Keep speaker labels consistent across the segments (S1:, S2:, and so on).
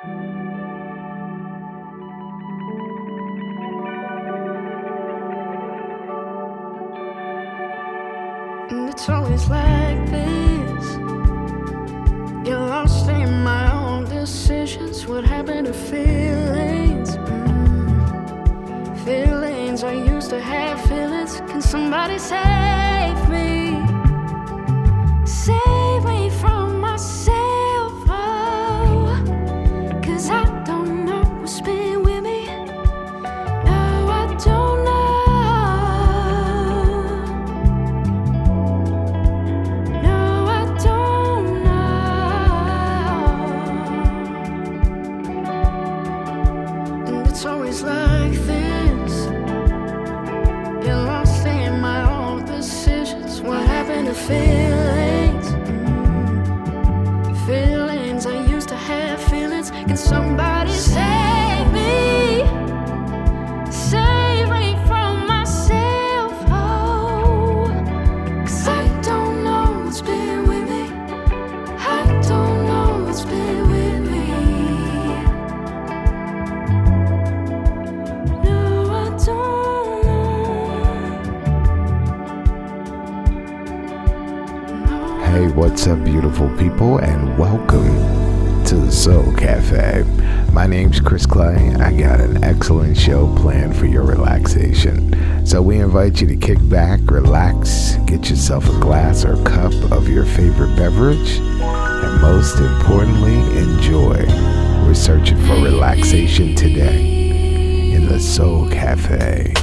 S1: It's always like this. You're lost in my own decisions. What happened to feelings? Mm. Feelings, I used to have feelings. Can somebody save?
S2: People, and welcome to the Soul Cafe. My name's Chris Clay. I got an excellent show planned for your relaxation. So, we invite you to kick back, relax, get yourself a glass or cup of your favorite beverage, and most importantly, enjoy. We're searching for relaxation today in the Soul Cafe.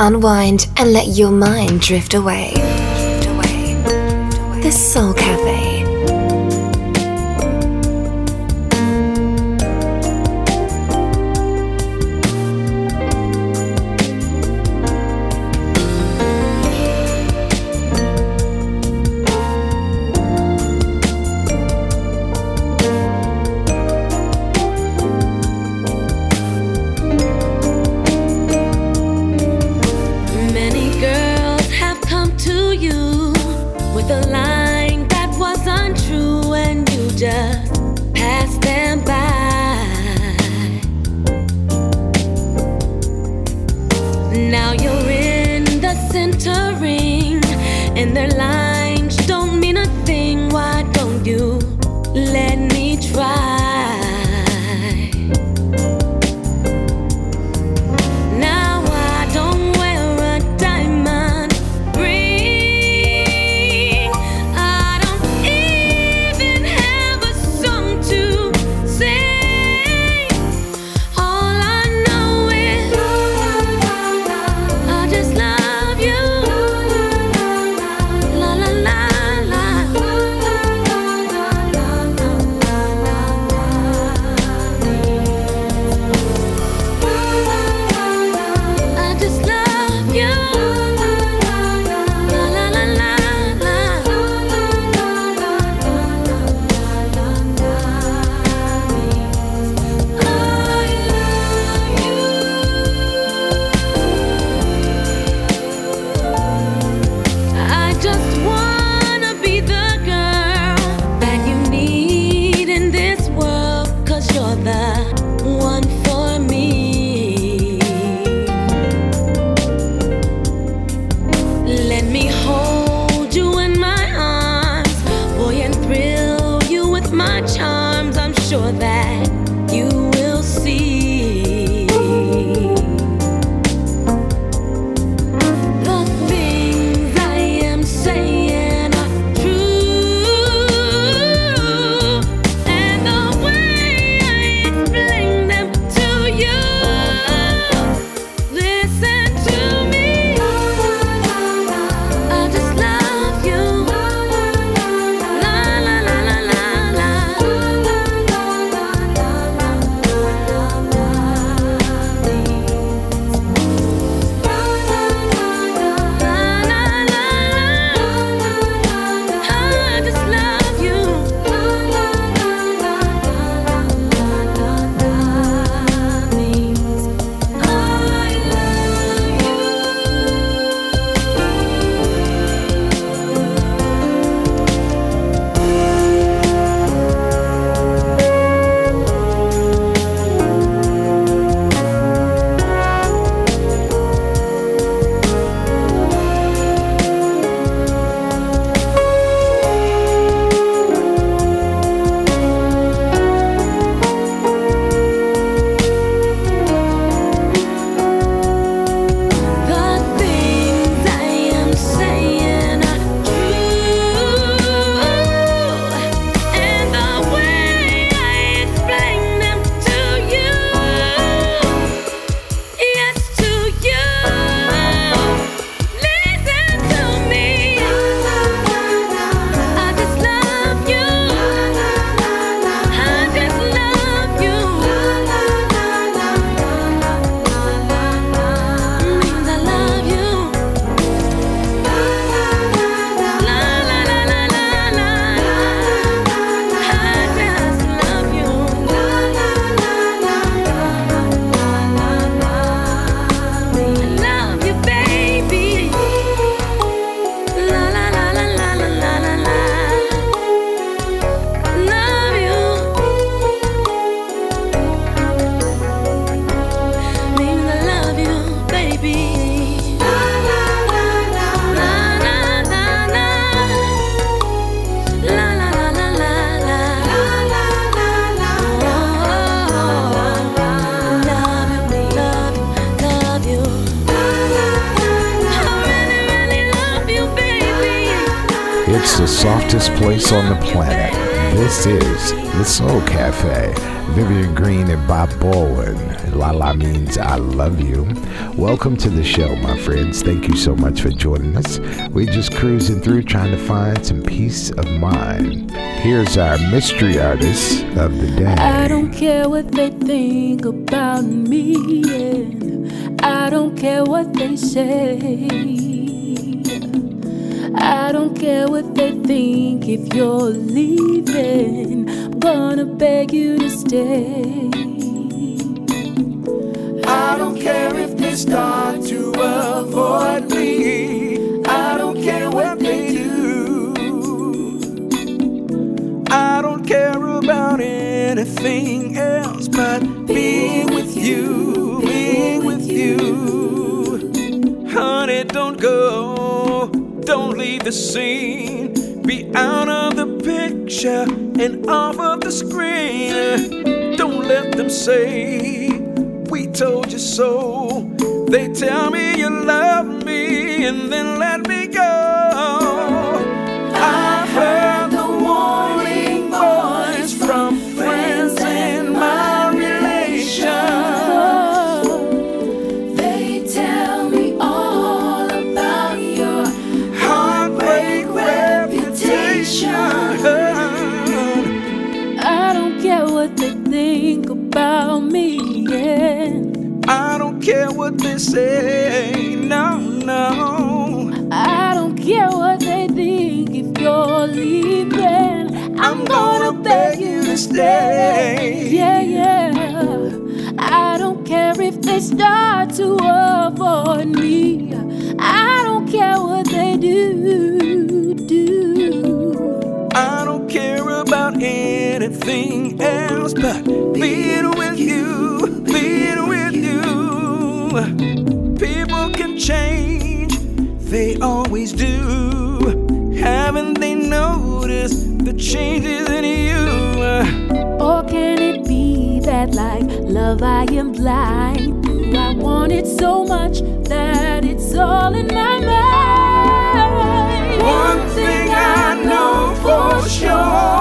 S3: Unwind, and let your mind drift away. The Soul Cafe.
S4: To the show, my friends. Thank you so much for joining us. We're just cruising through trying to find some peace of mind. Here's our mystery artist of the day.
S5: I don't care what they think about me. I don't care what they say. I don't care what they think if you're leaving. I'm gonna beg you to stay.
S6: Scene. Be out of the picture and off of the screen. Don't let them say, We told you so. They tell me you love me and then let anything else but being with you, being with you. People can change, they always do. Haven't they noticed the changes in you?
S5: Or can it be that, like love, I am blind? Do I want it so much that it's all in my mind?
S6: One thing I know for sure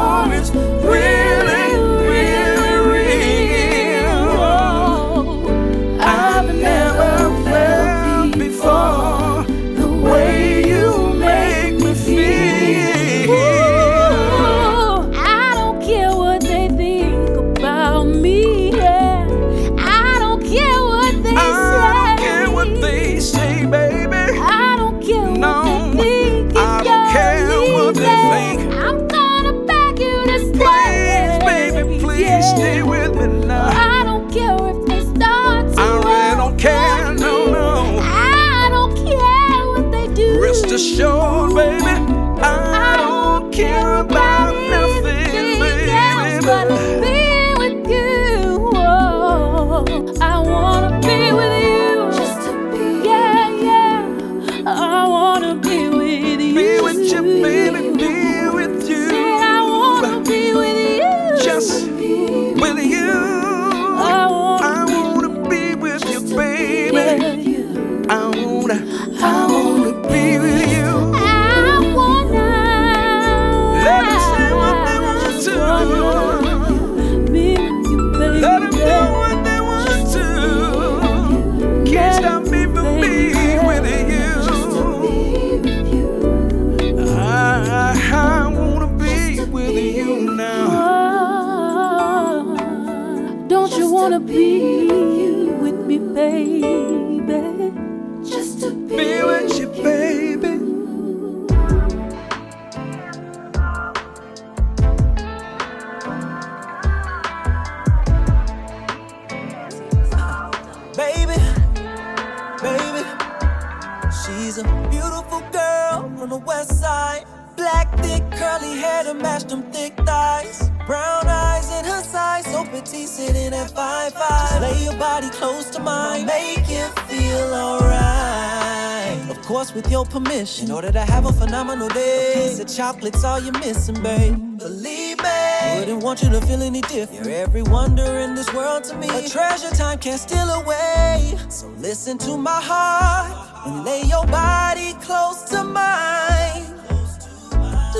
S7: close to mine. I'll make you feel alright. Of course, with your permission. In order to have a phenomenal day, a piece of chocolate's all you're missing, babe. Believe me. Wouldn't want you to feel any different. You're every wonder in this world to me. A treasure time can't steal away. So listen to my heart and lay your body close to mine.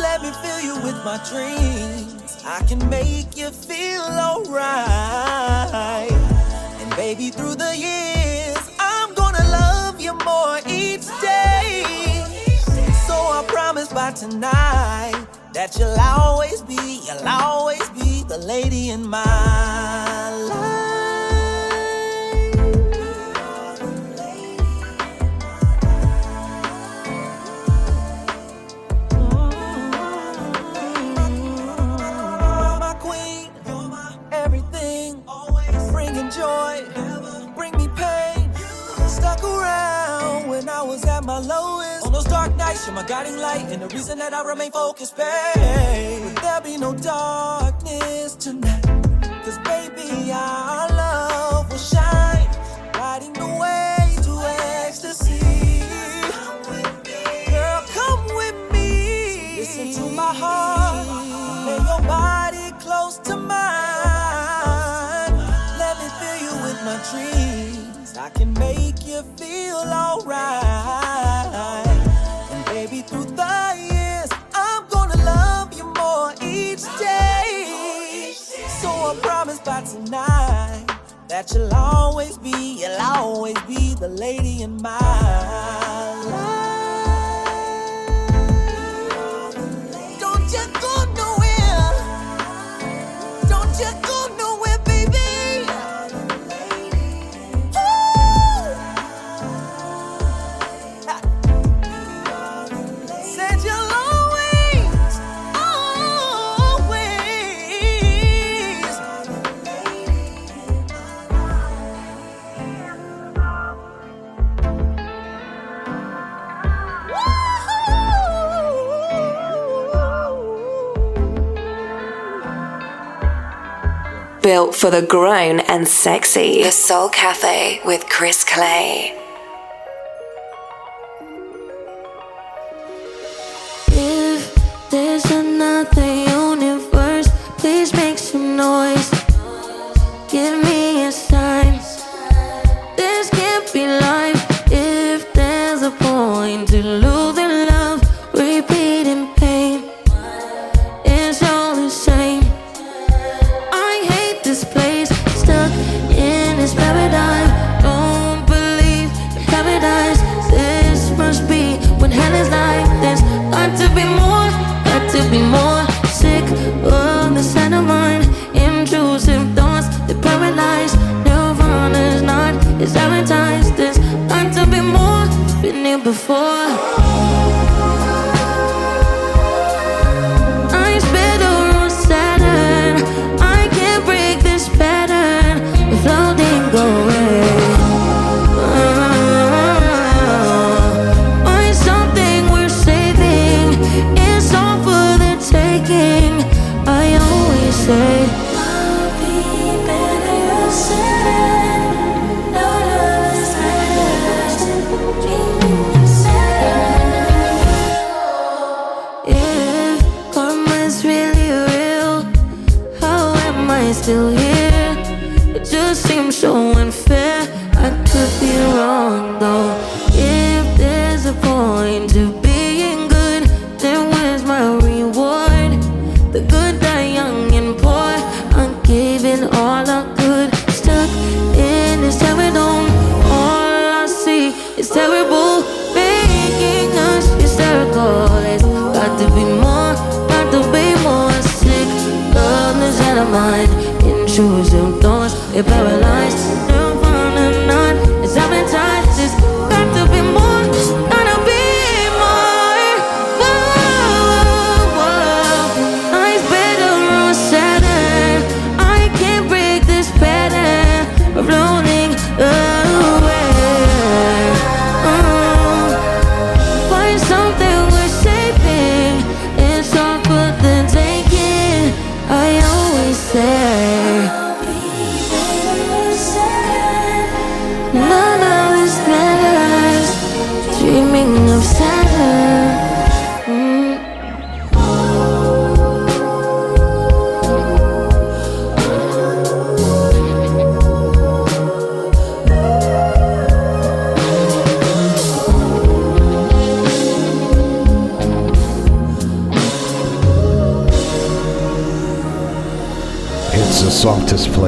S7: Let me fill you with my dreams. I can make you feel alright baby, through the years, I'm gonna love you more each day. So I promise by tonight that you'll always be, you'll always be the lady in my You're my guiding light and the reason that I remain focused, babe. There'll be no darkness tonight. Cause baby, our love will shine, lighting the way to ecstasy. Girl, come with me. Listen to my heart. Lay your body close to mine. Let me fill you with my dreams. I can make you feel alright. that you'll always be, you'll always be the lady in my life. Don't you go nowhere.
S2: Don't you go built for the grown and sexy. The Soul Cafe with Chris Clay.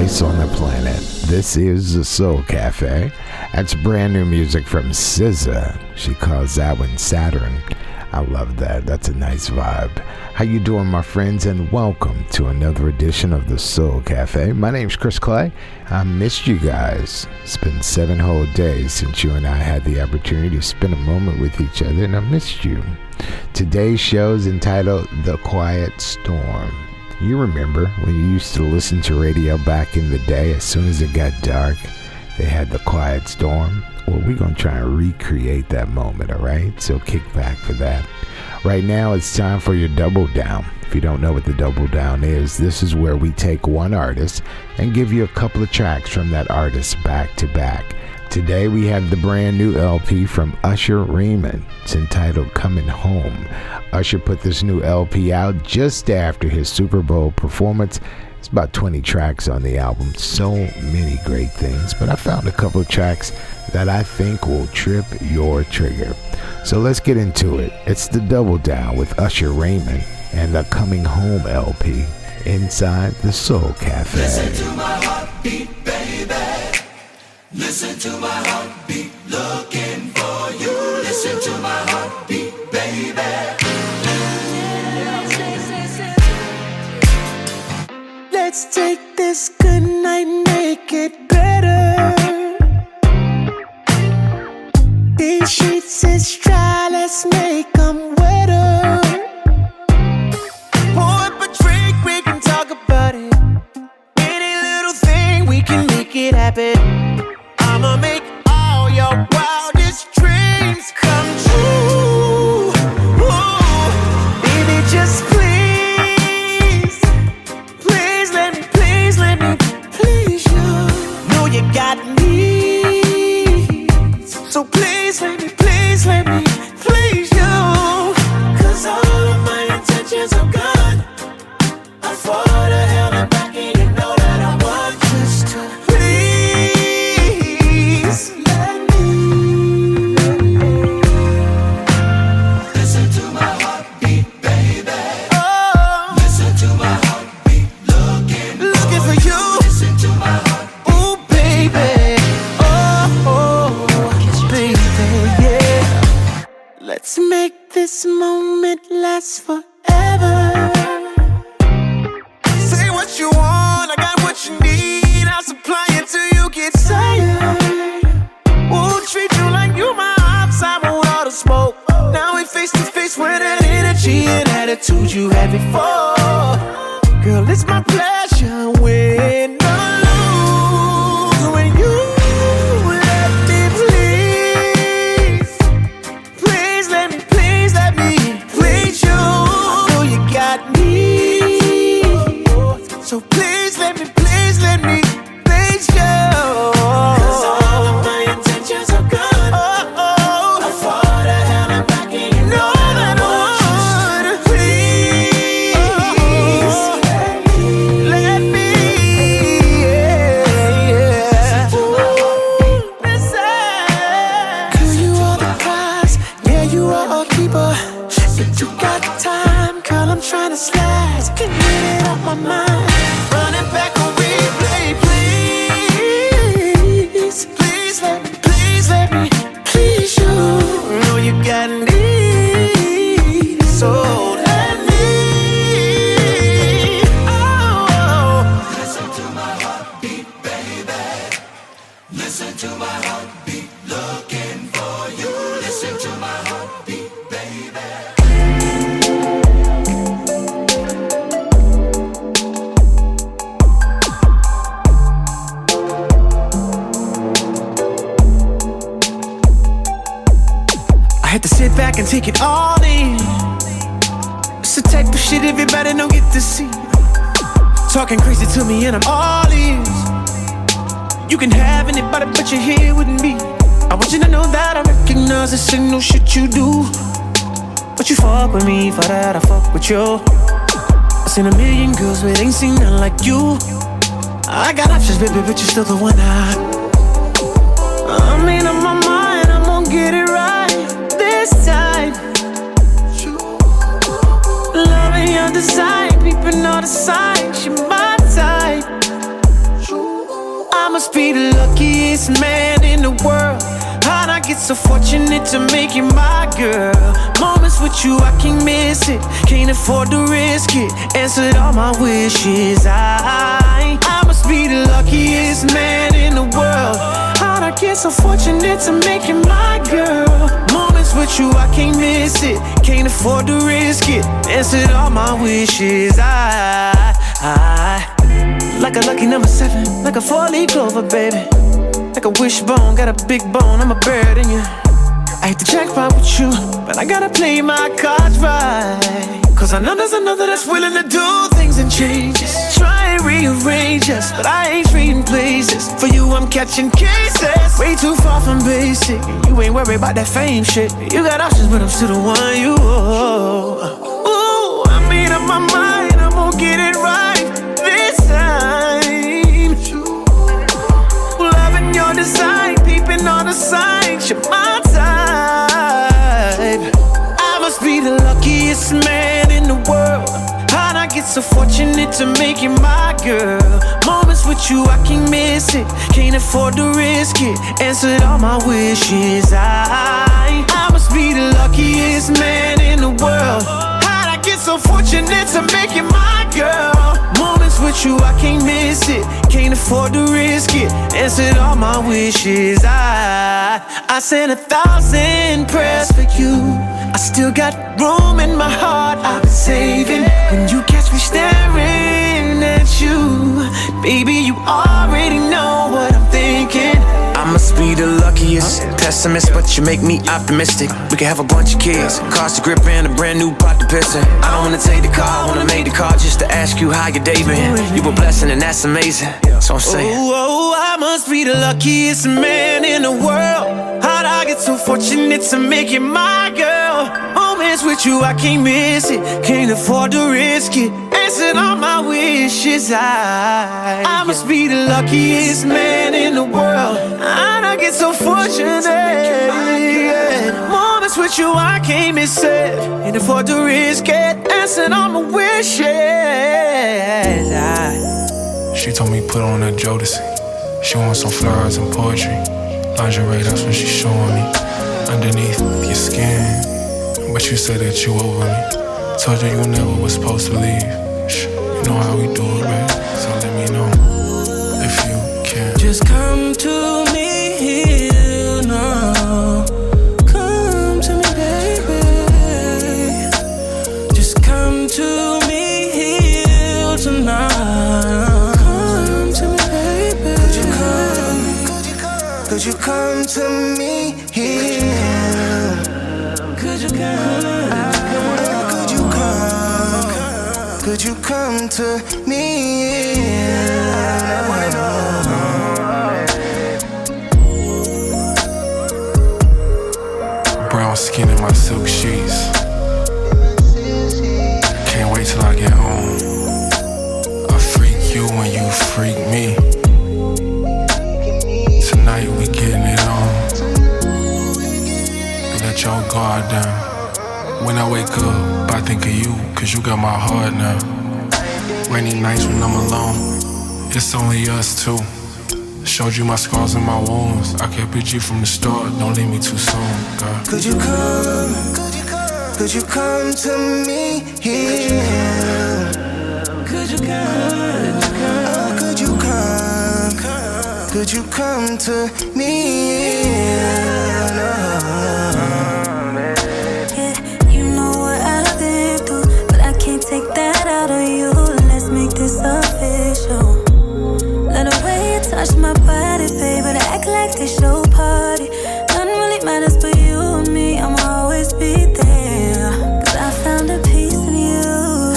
S8: Place on the
S4: planet. This is the Soul Cafe. That's brand new music from SZA. She calls that one Saturn. I love that. That's a nice vibe. How you doing, my friends? And welcome to another edition of the Soul Cafe. My name's Chris Clay. I missed you guys. It's been seven whole days since you and I had the opportunity to spend a moment with each other, and I missed you. Today's show is entitled The Quiet Storm. You remember when you used to listen to radio back in the day, as soon as it got dark, they had the quiet storm? Well, we're going to try and recreate that moment, all right? So kick back for that. Right now, it's time for your double down. If you don't know what the double down is, this is where we take one artist and give you a couple of tracks from that artist back to back. Today we have the brand new LP from Usher Raymond. It's entitled Coming Home. Usher put this new LP out just after his Super Bowl performance. It's about 20 tracks on the album. So many great things, but I found a couple of tracks that I think will trip your trigger. So let's get into it. It's the Double Down with Usher Raymond and the Coming Home LP inside the Soul
S9: Cafe. Listen to my heartbeat, looking for you. Listen to my heartbeat, baby.
S10: Let's take this good night, make it better. These sheets is dry, let's make them wetter. Pour up a drink, we can talk about it. Any little thing, we can make it happen. So please let this moment lasts forever. Say what you want, I got what you need. I'll supply it till you get tired. We'll treat you like you my ops, I want all the smoke. Now we face to face with that energy and attitude you had before. Girl, it's my pleasure when you. I seen a million girls, but ain't seen none like you. I got options, baby, but you're still the one I. I mean, on my mind, I'm gonna get it right this time. Loving your design, peeping all the signs, you're my type. I must be the luckiest man in the world. Get so fortunate to make you my girl? Moments with you, I can't miss it. Can't afford to risk it. Answered all my wishes. I, I must be the luckiest man in the world. How'd I get so fortunate to make you my girl? Moments with you, I can't miss it. Can't afford to risk it. Answered all my wishes. I, I, like a lucky number seven, like a four-leaf clover, baby. Like a wishbone, got a big bone, I'm a bird in you. I hate the jackpot with you, but I gotta play my cards right. Cause I know there's another that's willing to do things and changes. Try and rearrange us, but I ain't trading places. For you, I'm catching cases. Way too far from basic. You ain't worried about that fame shit. You got options, but I'm still the one you owe. Signs, you're my type. I must be the luckiest man in the world. How'd I get so fortunate to make you my girl? Moments with you, I can't miss it. Can't afford to risk it. Answered all my wishes. I, I must be the luckiest man in the world. Get so fortunate to make you my girl? Moments with you, I can't miss it. Can't afford to risk it. Answered all my wishes. I, I sent a thousand prayers for you. I still got room in my heart. I've been saving when you catch me staring at you. Baby, you already know what I'm thinking. Must be the luckiest pessimist, but you make me optimistic. We can have a bunch of kids, cars to grip and a brand new pot to piss in. I don't wanna take the car, I wanna make the car just to ask you how your day been. You a blessing and that's amazing. So I'm saying, oh, oh, I must be the luckiest man in the world. How'd I get so fortunate to make you my girl? Moments with you, I can't miss it. Can't afford to risk it. Answered all my wishes. I, I must be the luckiest man in the world. How'd I get so fortunate? Yeah. Moments with you, I can't miss it. Can't afford to risk it. Answered all my wishes. I,
S11: She told me put on a Jodeci. She wants some flowers and poetry. Lingerie, that's what she's showing me. Underneath your skin. But you said that you over me. Told you you never was supposed to leave. Shh, you know how we do it, babe. So let me know if you can.
S10: Just come to me come to me?
S11: Brown skin in my silk sheets. Can't wait till I get home. I freak you when you freak me. Tonight we getting it on. Let your guard down. When I wake up, I think of you, cause you got my heart now. Rainy nights when I'm alone, it's only us two. Showed you my scars and my wounds. I kept it G from the start, don't leave me too soon, God.
S10: Could you come? Could you come? Could you come to me here? Could you come? Oh, could you come? Could you come to me?
S12: Yeah, touch my body, baby, to act like this your party. Nothing really matters but you and me. I'ma always be there. Cause I found a peace in you.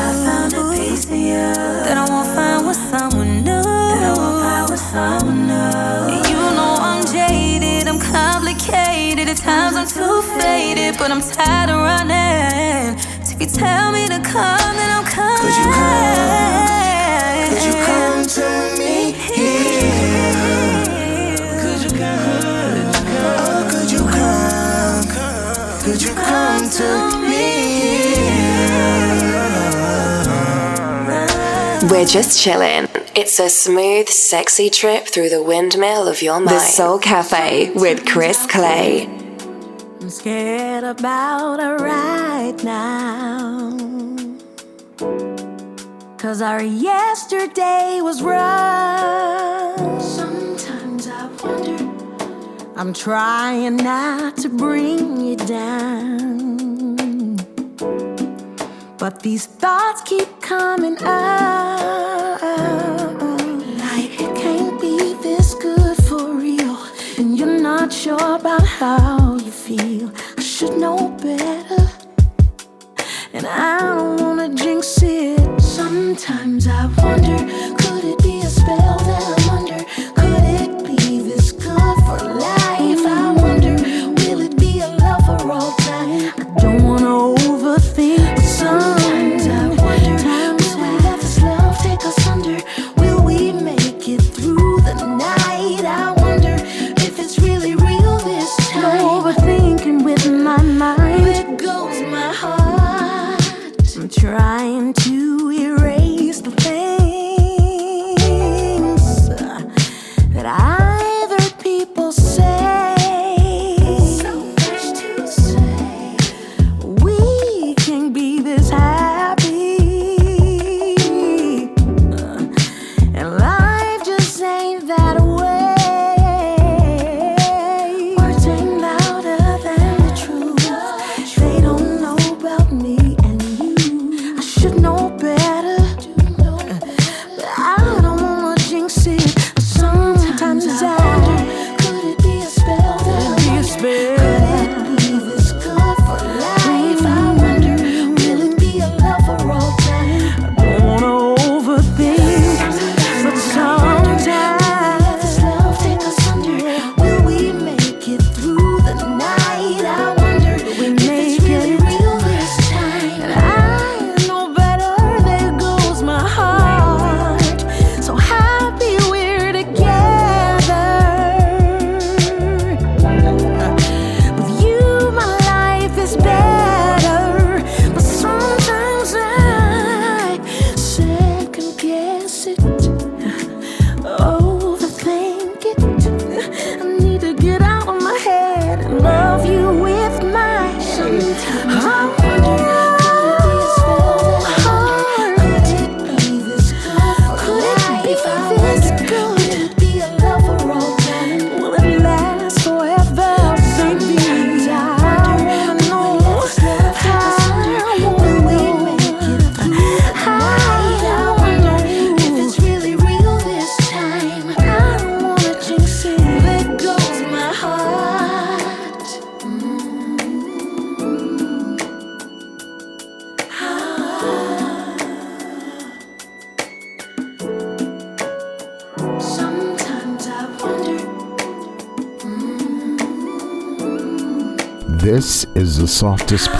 S12: I found a peace in you. That I won't find with someone new. That I won't find with someone new. You know I'm jaded, I'm complicated. At times I'm too faded, but I'm tired of running. So if you tell me to come, then I'm coming.
S10: Could you come? Come to me?
S3: We're just chilling. It's a smooth, sexy trip through the windmill of your mind. The Soul Cafe with Chris Clay.
S8: I'm scared about her right now. Cause our yesterday was rough. I'm trying not to bring you down. But these thoughts keep coming up. Like it can't be this good for real. And you're not sure about how you feel. I should know better. And I don't wanna jinx it. Sometimes I wonder, trying to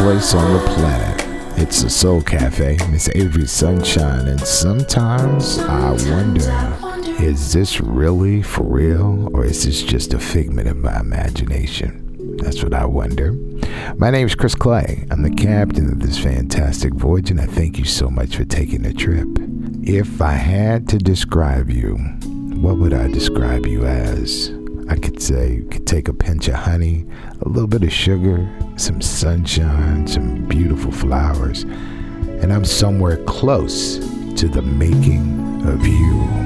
S4: place on the planet. It's the Soul Cafe, Miss Avery Sunshine, and sometimes I wonder is this really for real or is this just a figment of my imagination? That's what I wonder. My name is Chris Clay. I'm the captain of this fantastic voyage, and I thank you so much for taking the trip. If I had to describe you, what would I describe you as? I could say you could take a pinch of honey, a little bit of sugar, some sunshine, some beautiful flowers, and I'm somewhere close to the making of you.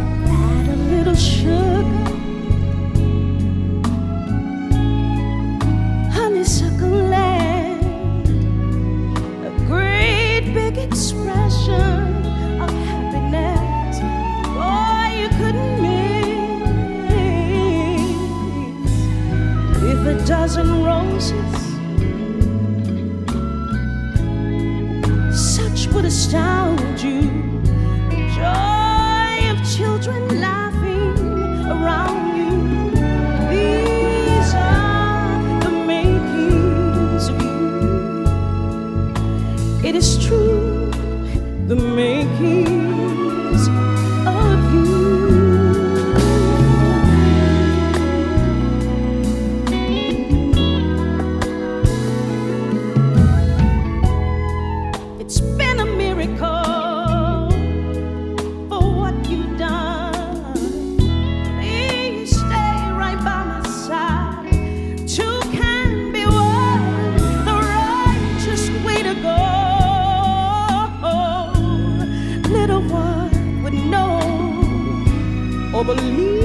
S13: I believe.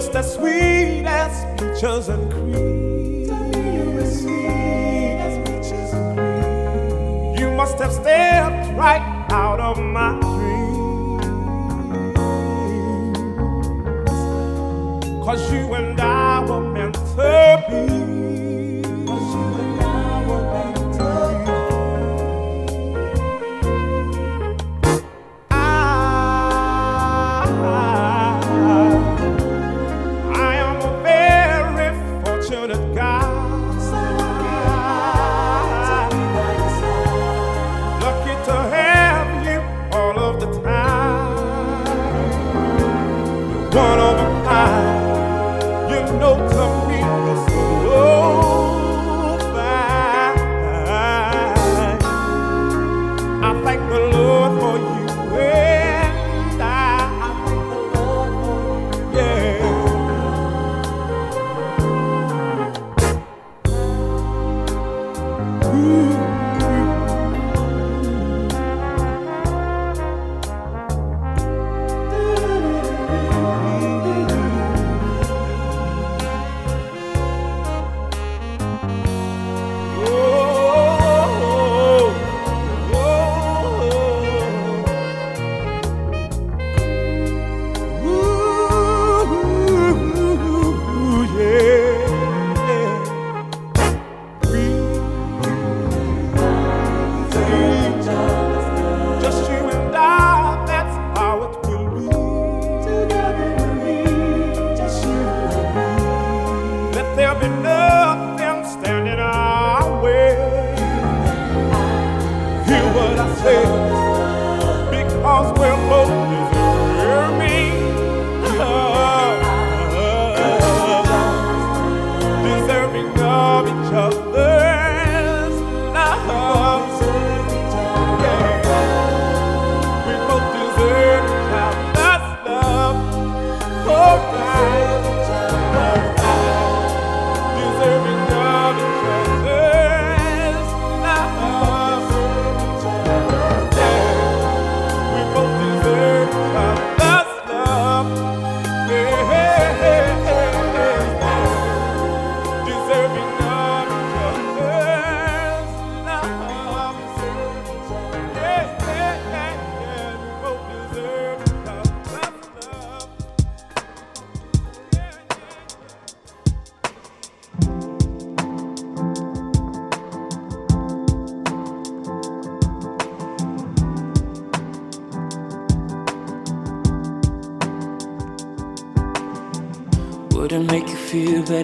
S14: Just as sweet as peaches and
S15: each other's
S16: If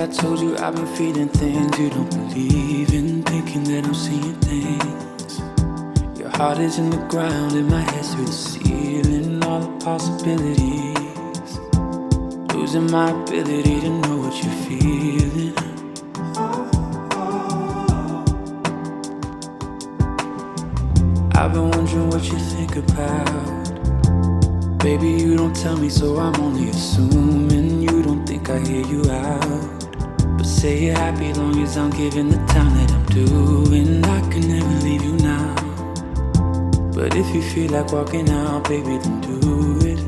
S16: I told you I've been feeling things you don't believe in, thinking that I'm seeing things. Your heart is in the ground and my head's through the ceiling, all the possibilities. Losing my ability to know what you're feeling. I've been wondering what you think about. Baby, you don't tell me, so I'm as I'm giving the time that I'm doing. I can never leave you now. But if you feel like walking out, baby, then do it.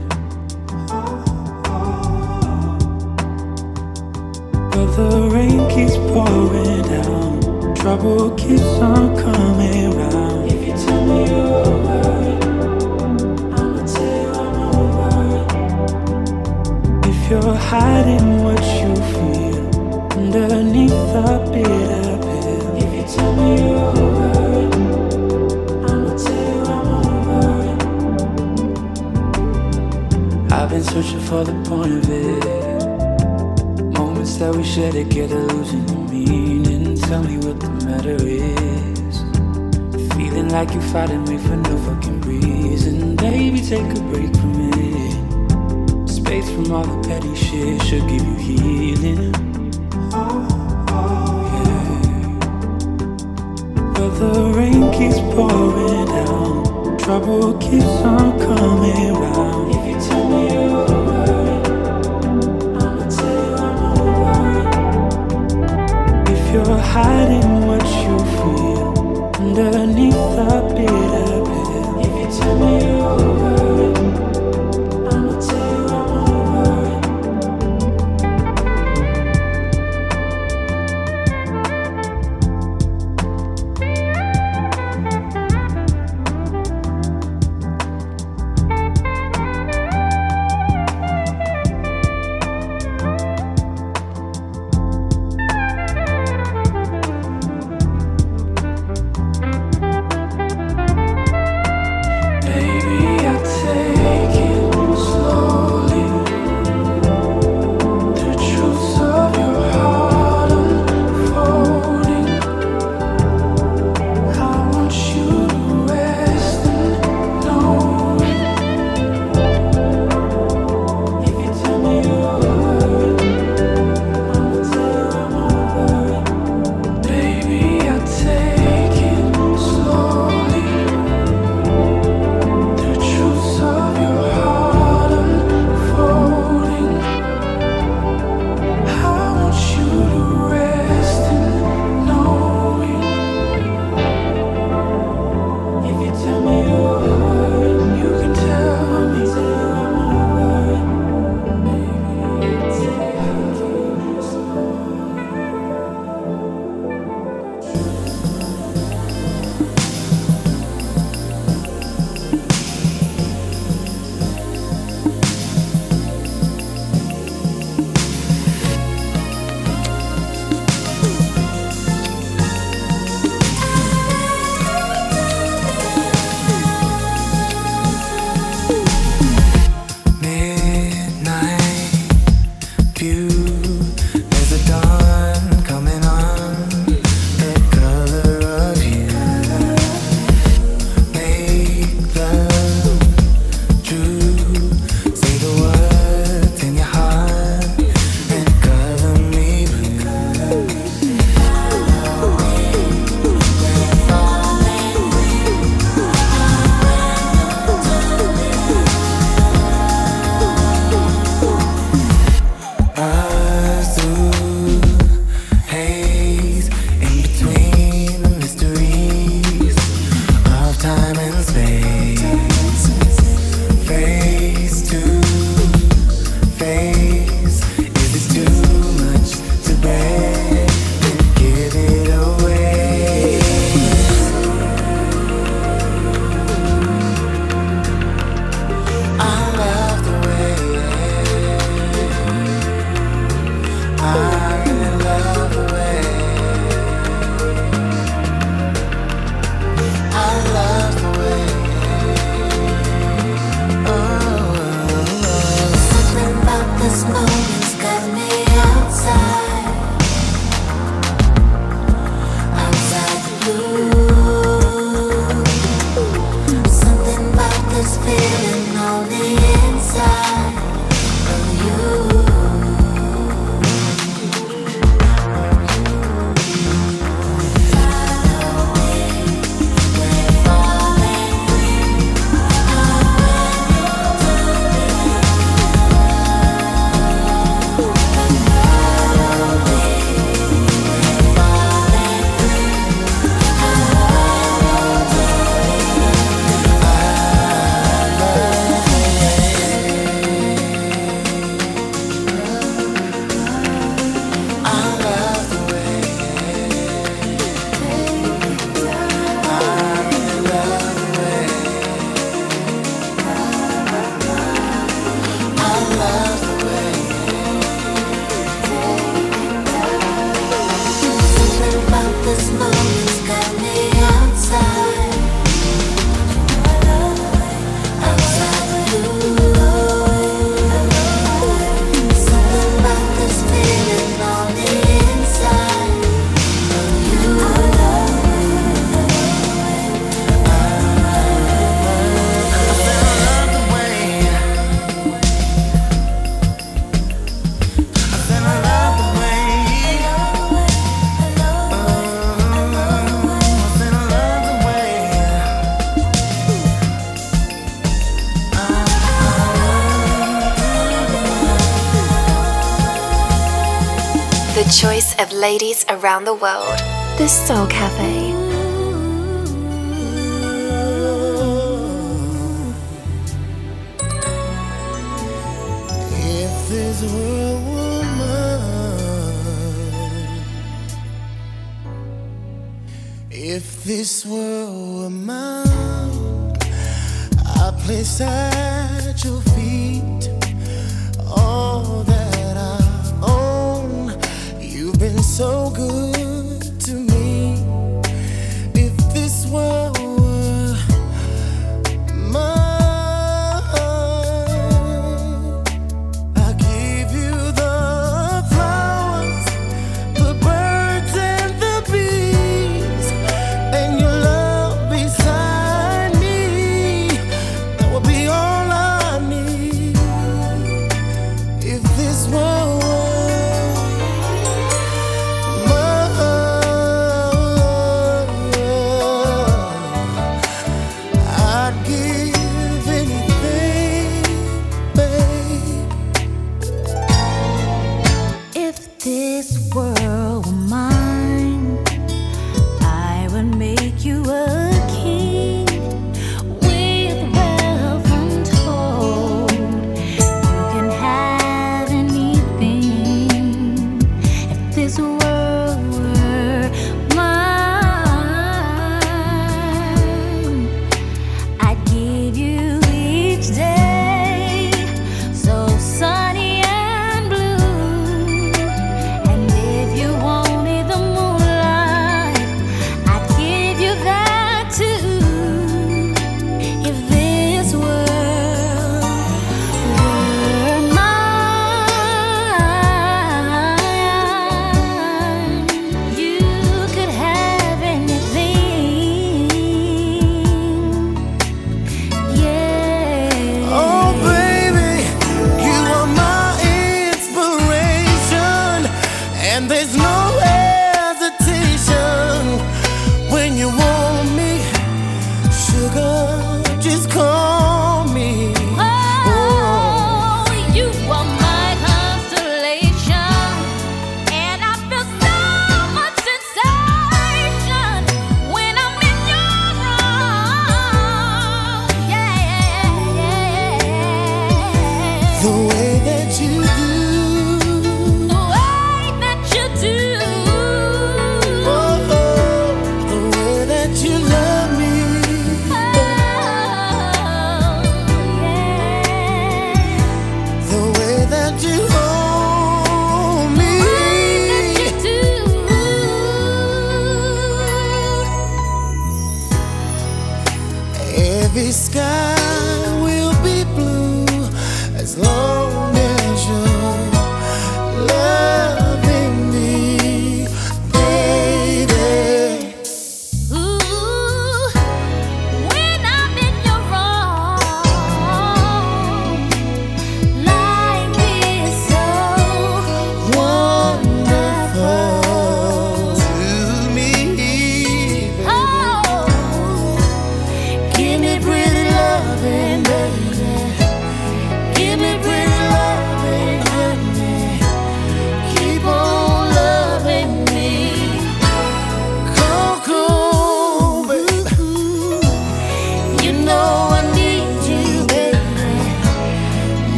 S16: But the rain keeps pouring down, trouble keeps on coming round. If you tell me you're over it. you're hiding searching for the point of it. Moments that we share together, losing the meaning. Tell me what the matter is. Feeling like you're fighting me for no fucking reason. Baby, take a break from it space from all the petty shit should give you healing. But the rain keeps pouring down, trouble keeps on coming round. If you tell me hiding what you feel underneath the bitter
S3: ladies around the world. The Soul Cafe.
S17: If this were woman, if this were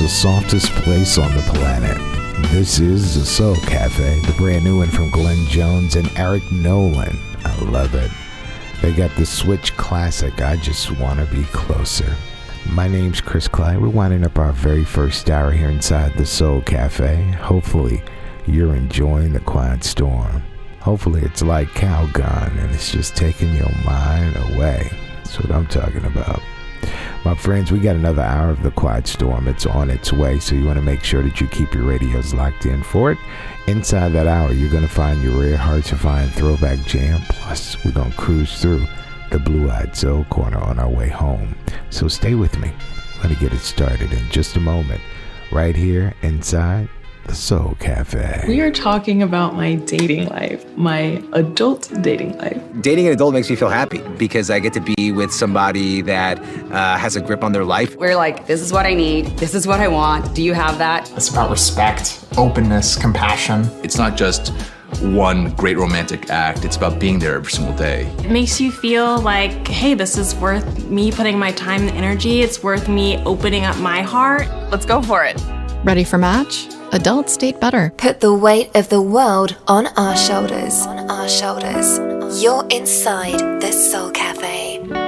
S18: the
S4: softest place on the planet. This is the Soul Cafe, the brand new one from Glenn Jones and Eric Nolan. I love it. They got the Switch Classic, I Just Wanna Be Closer. My name's Chris Clay. We're winding up our very first hour here inside the Soul Cafe. Hopefully, you're enjoying the quiet storm. Hopefully, it's like Calgon and it's just taking your mind away. That's what I'm talking about. My friends, we got another hour of the Quiet Storm. It's on its way, so you want to make sure that you keep your radios locked in for it. Inside that hour, you're going to find your rare hard to find throwback jam. Plus, we're going to cruise through the Blue Eyed Soul Corner on our way home. So stay with me. Let me get it started in just a moment, right here inside the Soul Cafe.
S15: We are talking about my dating life, my adult dating life.
S19: Dating an adult makes me feel happy because I get to be with somebody that uh, has a grip on their life.
S20: We're like, this is what I need, this is what I want. Do you have that?
S21: It's about respect, openness, compassion.
S22: It's not just one great romantic act. It's about being there every single day.
S23: It makes you feel like, hey, this is worth me putting my time and energy. It's worth me opening up my heart.
S20: Let's go for it.
S24: Ready for match? Adults date better.
S2: Put the weight of the world on our shoulders. On our shoulders. You're inside the Soul Cafe.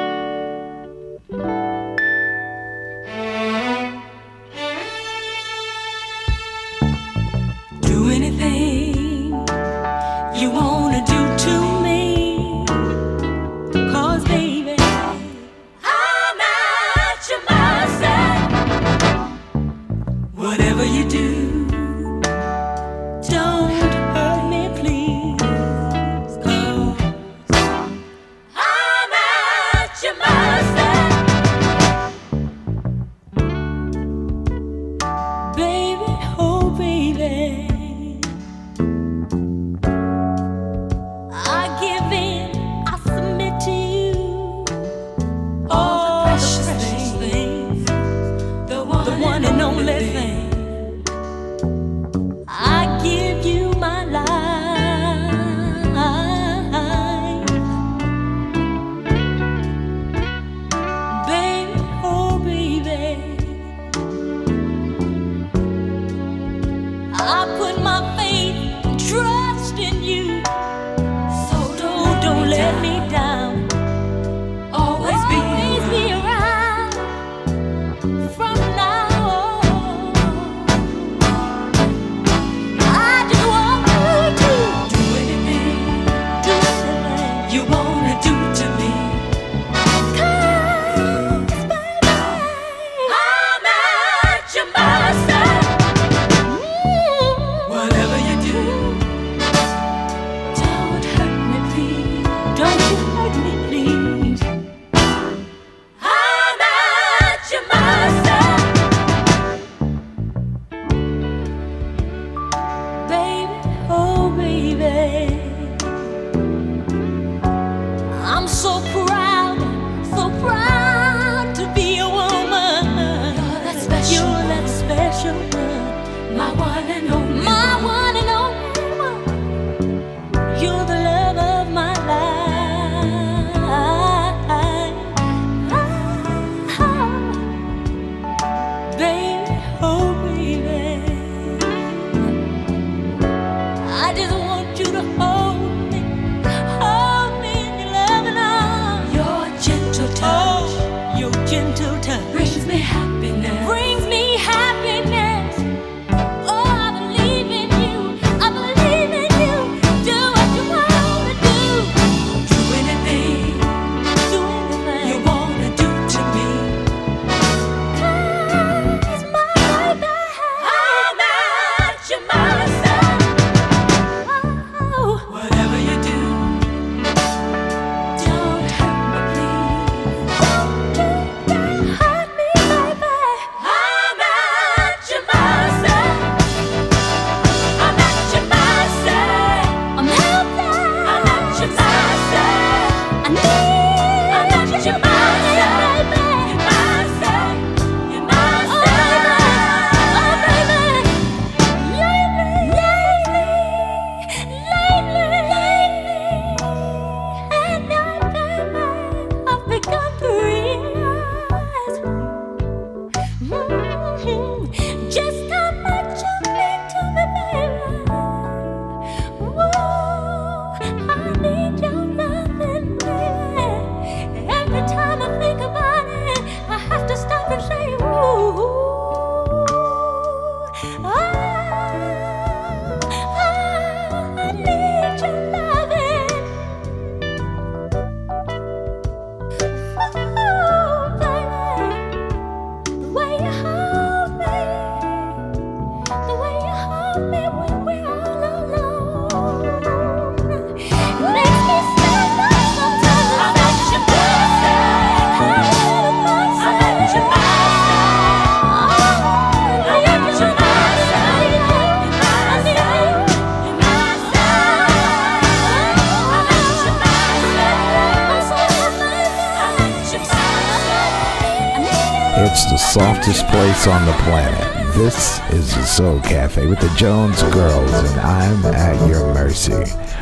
S4: On the planet. This is the Soul Cafe with the Jones Girls, and I'm at your mercy.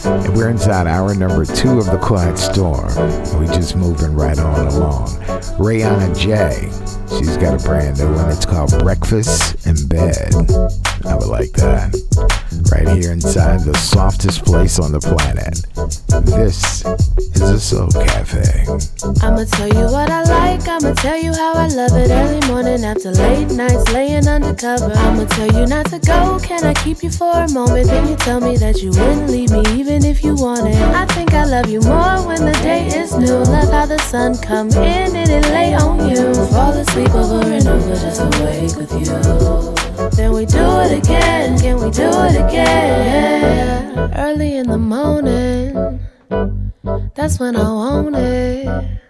S4: And we're inside hour number two of the Quiet Storm. We just moving right on along. Rayana Jay She's got a brand new one. It's called Breakfast in Bed. I would like that. Right here inside the softest place on the planet. This is the Soul Cafe.
S25: I'ma tell you what I like, I'ma tell you how I love it. Early morning after late nights, laying undercover. I'ma tell you not to go, can I keep you for a moment? Then you tell me that you wouldn't leave me even if you wanted. I think I love you more when the day is new. Love how the sun come in and it lay on you. Fall asleep over and over just awake with you. Then we do it again, can we do it again? Early in the morning, that's when I want it.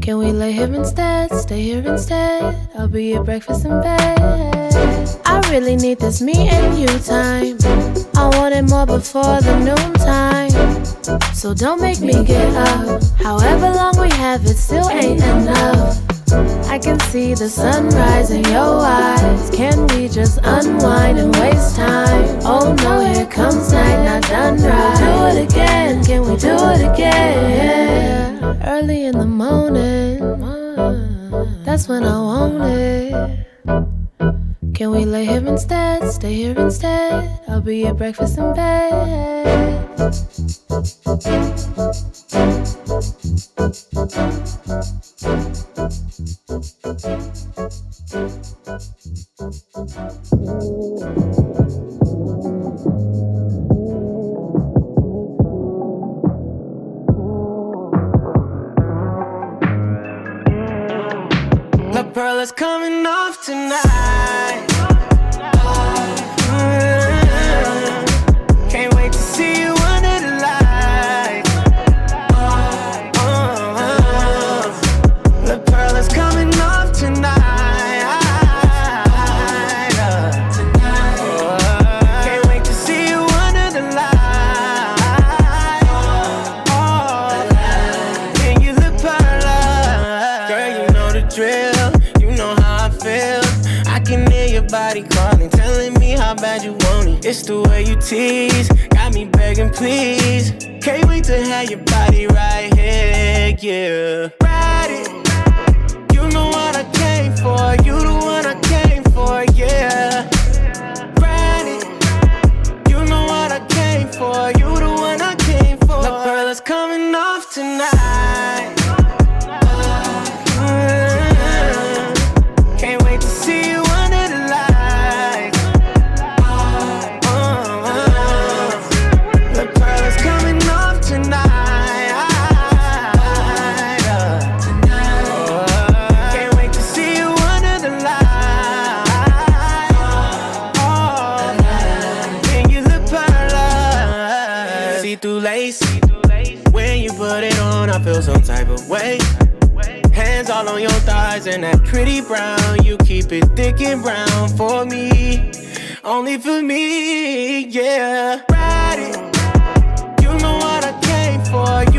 S25: Can we lay here instead? Stay here instead? I'll be your breakfast in bed. I really need this me and you time. I want it more before the noontime. So don't make me get up. However long we have it, still ain't enough. I can see the sunrise in your eyes. Can we just unwind and waste time? Oh no, here comes night, not done right. Do it again, can we do it again? Early in the morning, that's when I want it. Can we lay here instead? Stay here instead? I'll be your breakfast in bed.
S10: Feel some type of way. Hands all on your thighs and that pretty brown. You keep it thick and brown for me. Only for me, yeah. Ride it. You know what I came for.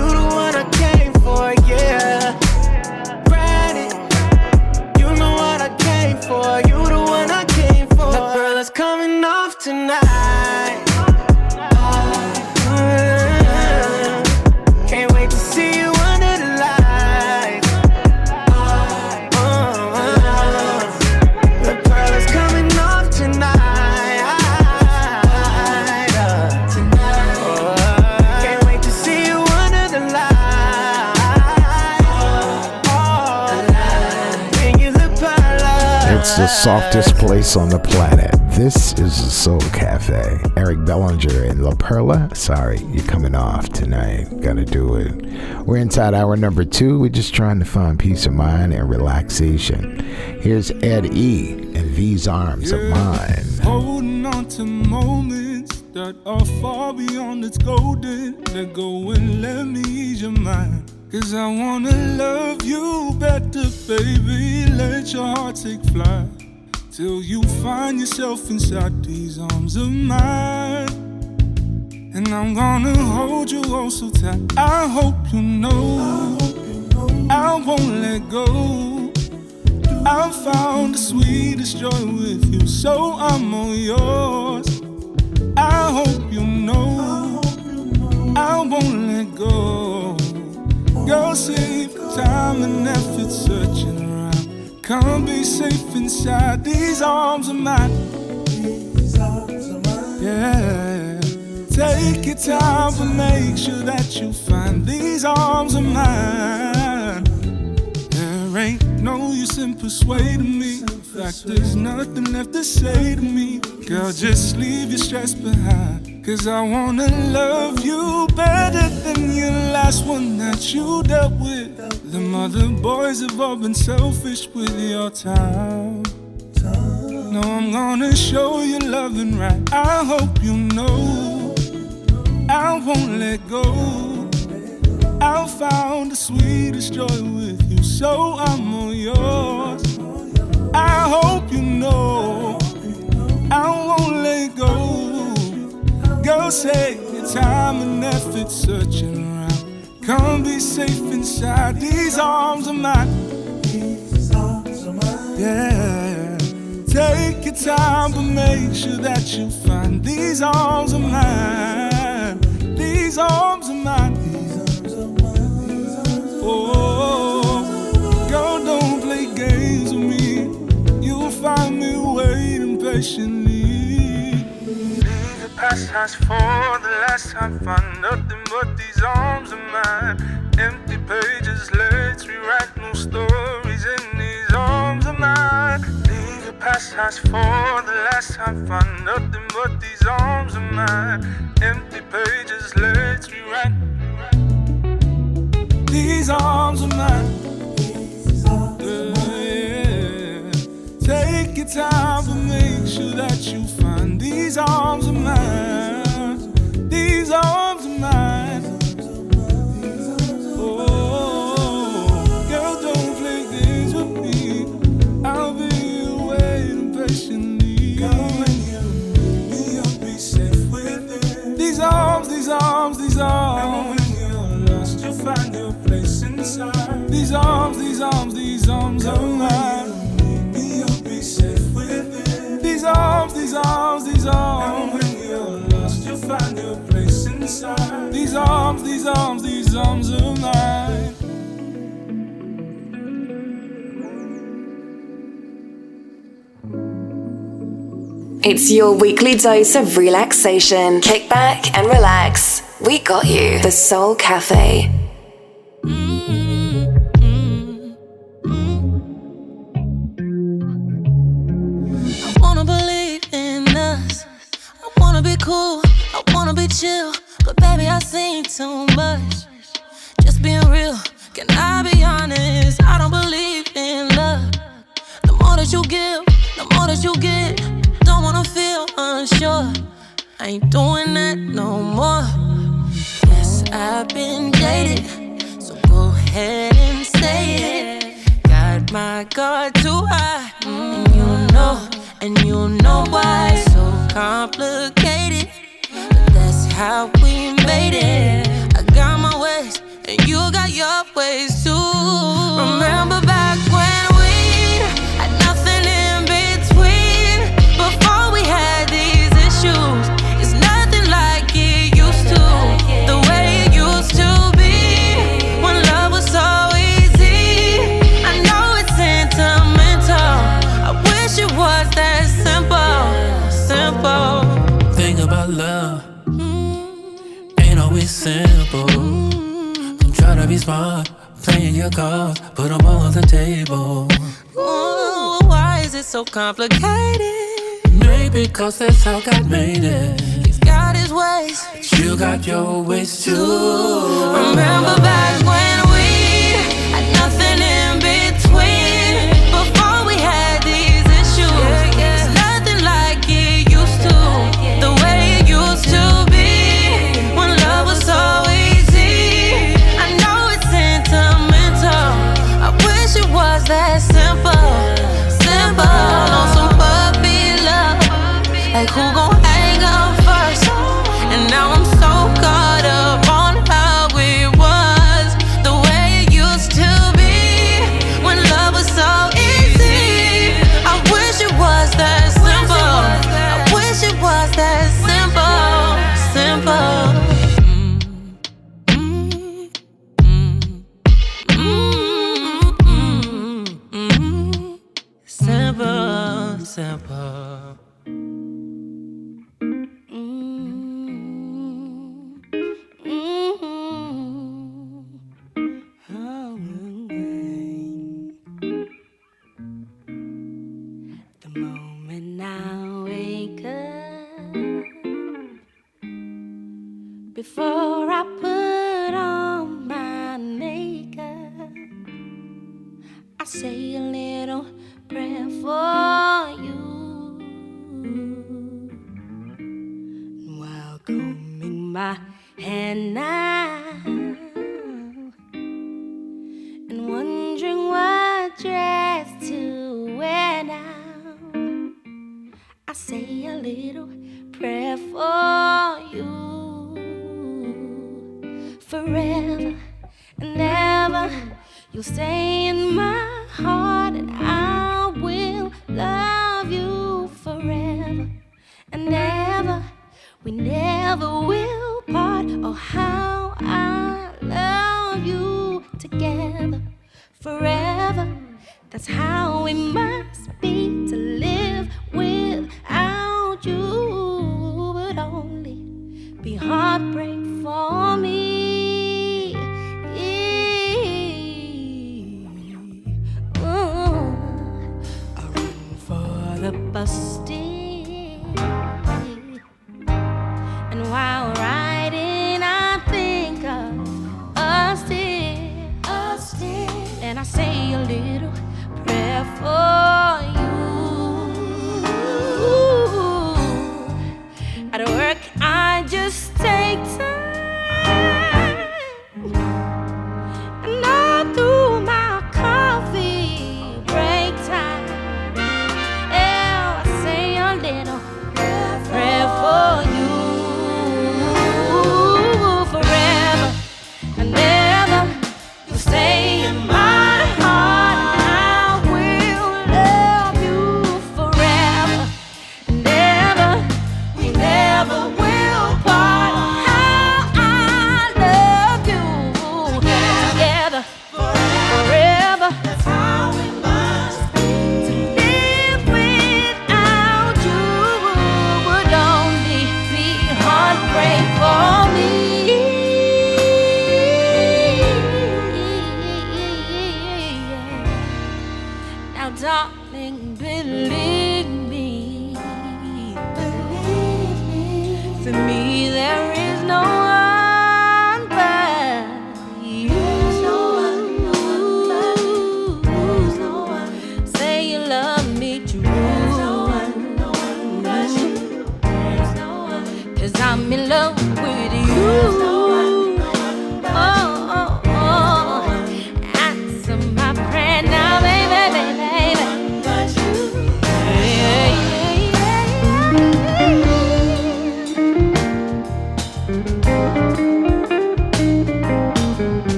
S4: Softest place on the planet. This is the Soul Cafe. Eric Bellinger and La Perla. Sorry, you're coming off tonight. Gotta do it. We're inside hour number two. We're just trying to find peace of mind and relaxation. Here's Ed E. and These Arms of Mine.
S26: Holding on to moments that are far beyond its golden. Let go and let me ease your mind. Cause I wanna love you better, baby. Let your heart take flight. Till you find yourself inside these arms of mine. And I'm gonna hold you oh so tight. I hope you know I won't let go. I found the sweetest joy with you, so I'm all yours. I hope you know I won't let go. Girl, save time and effort searching Can't be safe inside these arms of mine. Yeah. Take your time, but make sure that you find these arms of mine. There ain't no use in persuading me. In fact, there's nothing left to say to me. Girl, just leave your stress behind. Cause I wanna love you better than your last one that you dealt with. The mother boys have all been selfish with your time. No, I'm gonna show you loving right. I hope you know I won't let go. I found the sweetest joy with you, so I'm all yours. I hope you know I won't let go. Go save your time and effort searching around. Come be safe inside these arms of mine. Yeah. Take your time, but make sure that you find these arms of mine. These arms of mine. These arms of mine Oh, girl, don't play games with me. You'll find me waiting patiently. Has for the last time. Find nothing but these arms of mine. Empty pages, let's rewrite new stories in these arms of mine. Leave the past has for the last time. Find nothing but these arms of mine. Empty pages, let's rewrite. These arms of mine. Arms Yeah. Take your time, but make sure that you find these arms of mine. These arms of mine. Oh, girl, don't play games with me. I'll be waiting patiently. Come and you I'll be safe with it. These arms, these arms, these arms. And when you're lost, you'll find your place inside. These arms, these arms, these arms of mine. And when you're lost, you'll find your place inside. These arms, these arms, these arms of mine.
S8: It's your weekly dose of relaxation. Kick back and relax. We got you. The Soul Cafe.
S27: my hand now
S17: and wondering what dress to wear now. I say a little prayer for you forever and ever. You'll stay in my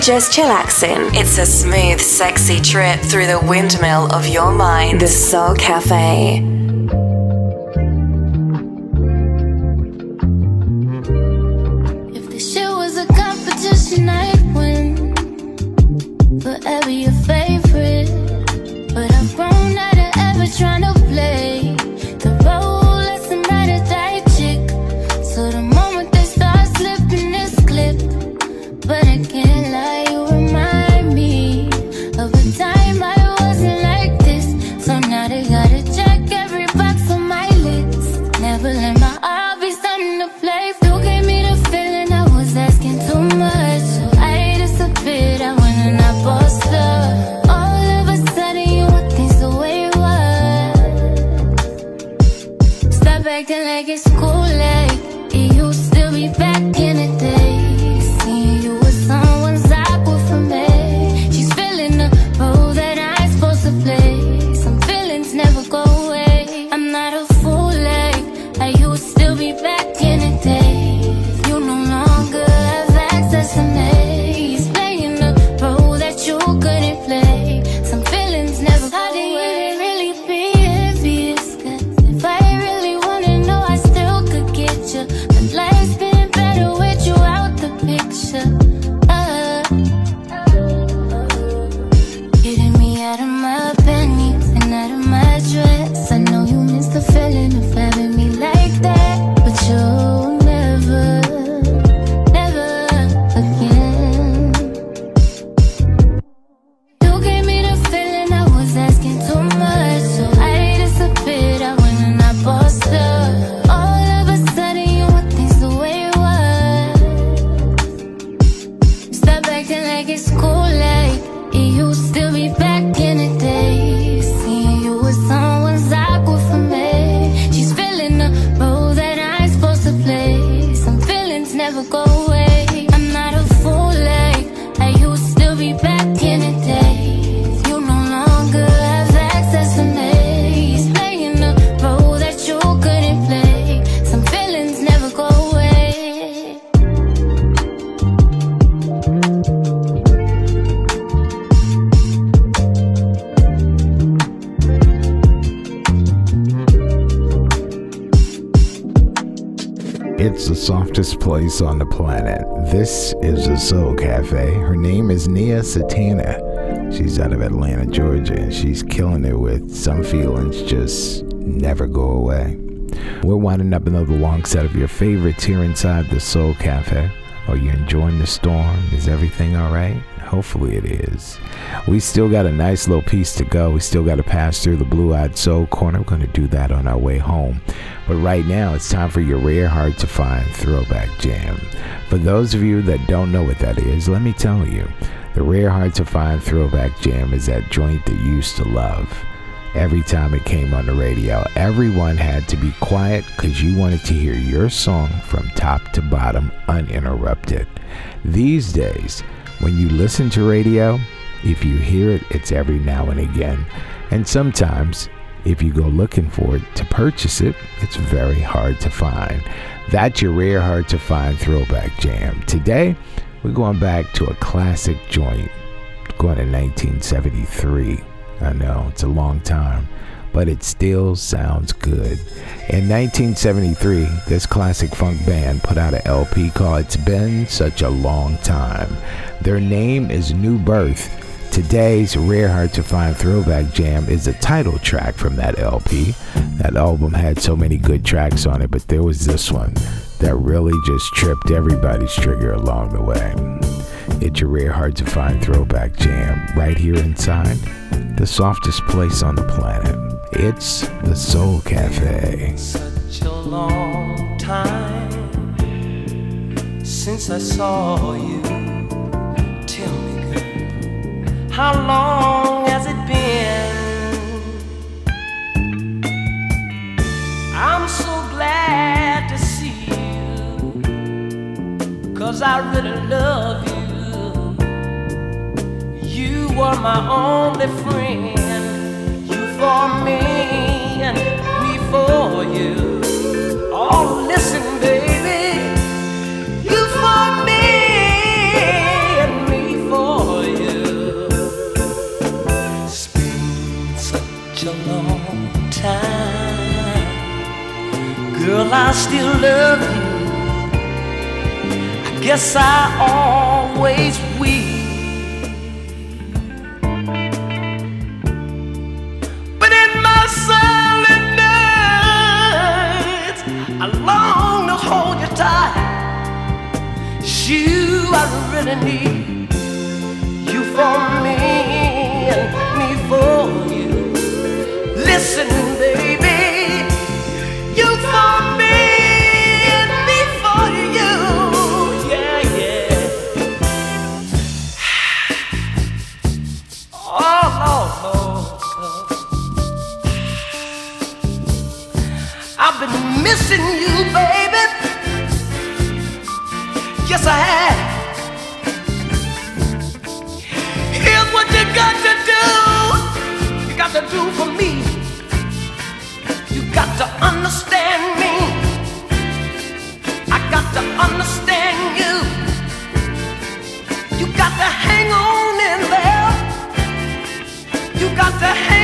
S17: just
S2: chillaxing. It's a smooth, sexy trip through the windmill of your mind. The Soul Cafe.
S4: Place on the planet. This is the Soul Cafe. Her name is Nia Sultana. She's out of Atlanta, Georgia, and she's killing it with some feelings just never go away. We're winding up another long set of your favorites here inside the Soul Cafe. Are you enjoying the storm? Is everything all right? Hopefully it is. We still got a nice little piece to go. We still got to pass through the Blue Eyed Soul Corner. We're going to do that on our way home. But right now, it's time for your rare, hard to find throwback jam. For those of you that don't know what that is, let me tell you. The rare, hard to find throwback jam is that joint that you used to love. Every time it came on the radio, everyone had to be quiet because you wanted to hear your song from top to bottom uninterrupted. These days, when you listen to radio, if you hear it, it's every now and again. And sometimes, if you go looking for it to purchase it, it's very hard to find. That's your rare, hard to find throwback jam. Today, we're going back to a classic joint, going to 1973. I know, it's a long time but it still sounds good. In 1973, this classic funk band put out an LP called It's Been Such a Long Time. Their name is New Birth. Today's rare hard to find throwback jam is the title track from that LP. That album had so many good tracks on it, but there was this one that really just tripped everybody's trigger along the way. It's your rare hard to find throwback jam right here inside the softest place on the planet. It's the Soul Cafe.
S28: Such a long time since I saw you. How long has it been? I'm so glad to see you, cause I really love you. You were my only friend you for me and me for you. Oh, listen, baby, Girl, I still love you. I guess I always will. But in my silent nights, I long to hold you tight. You, I really need you for me and me for you. Listen, Here's what you got to do. You got to do for me. You got to understand me. I got to understand you. You got to hang on in there. You got to hang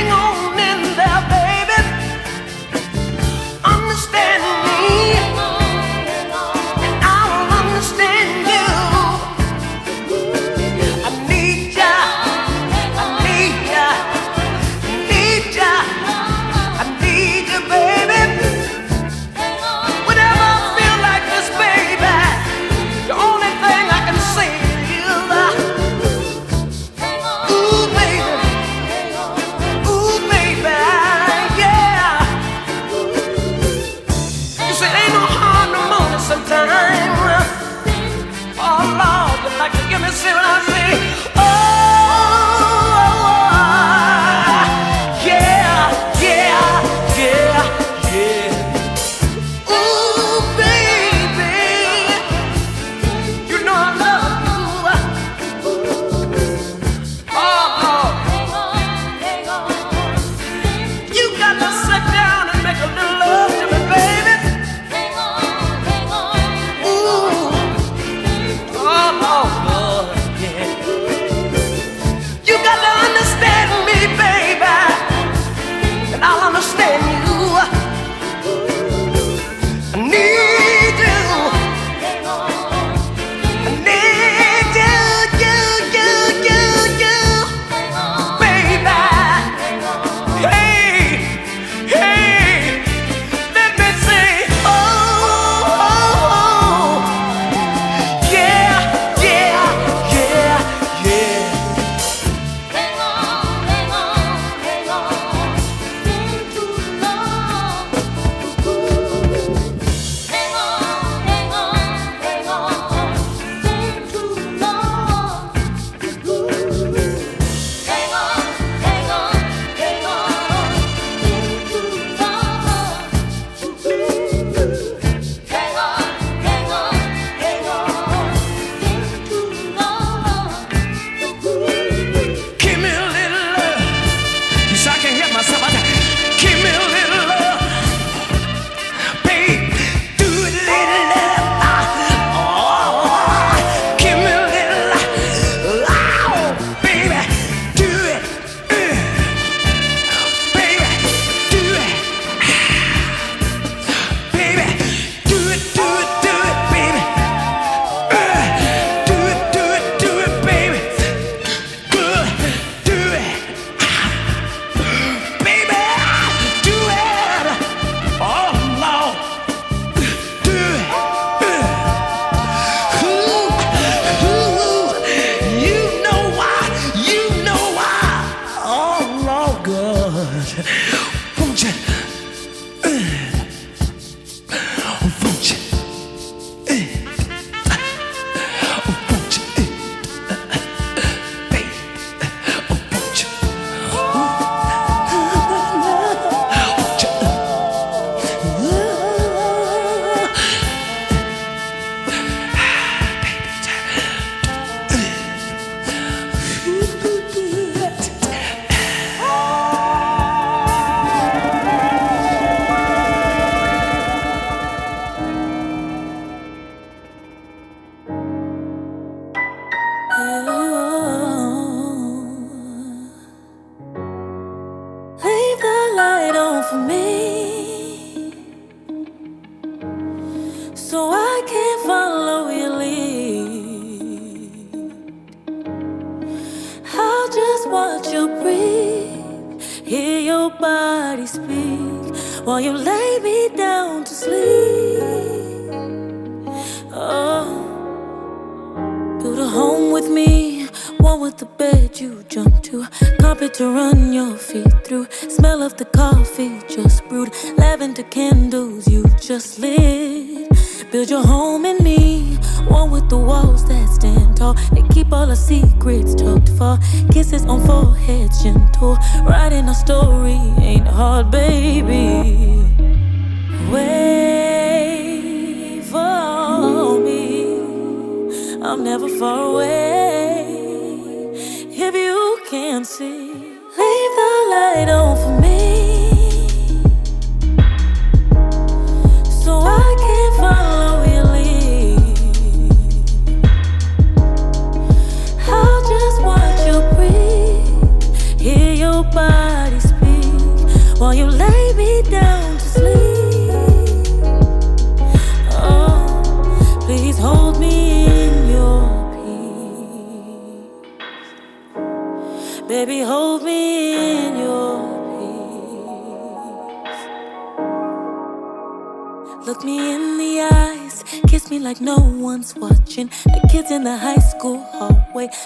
S2: never far away.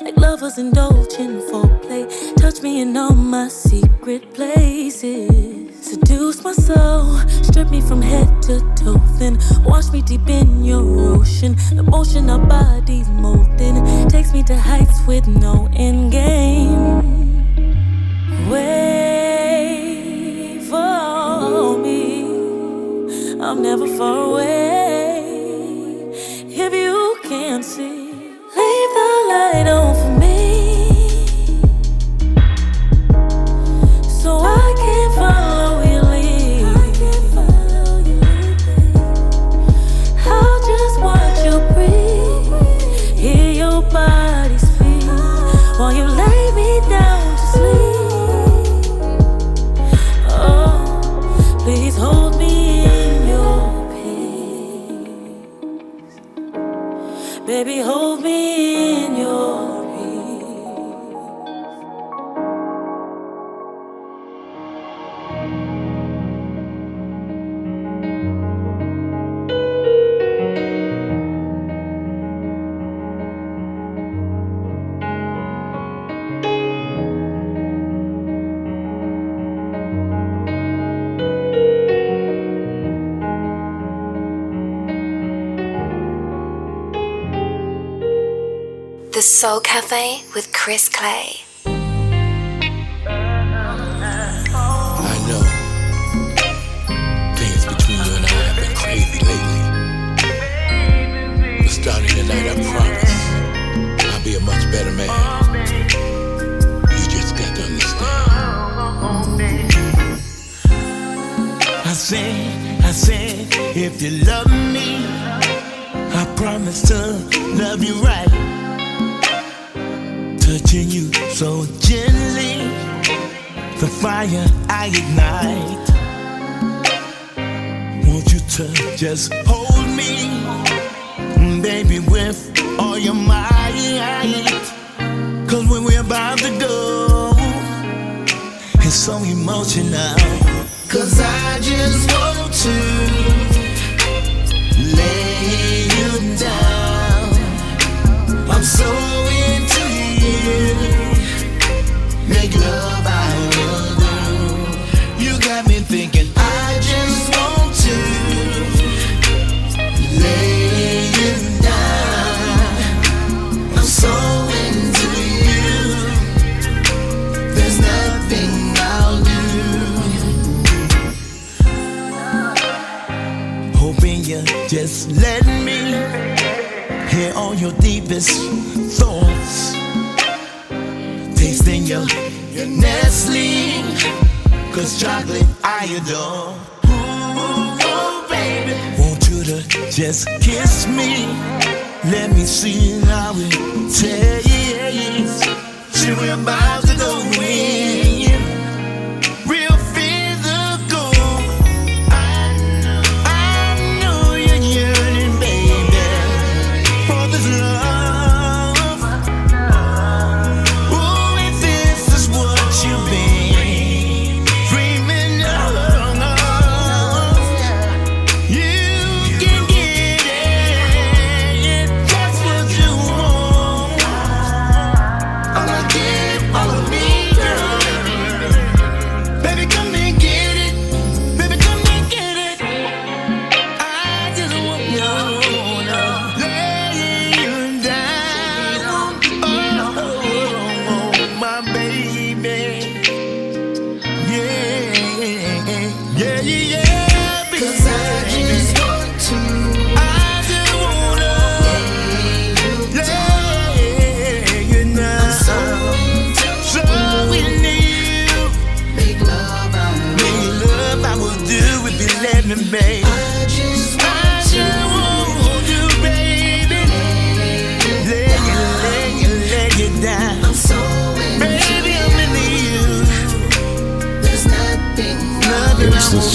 S2: like lovers indulging. your, your
S29: Nestle. Cause chocolate I adore. Ooh, oh, baby. Want you to just kiss me. Let me see how it tastes. She about to go in.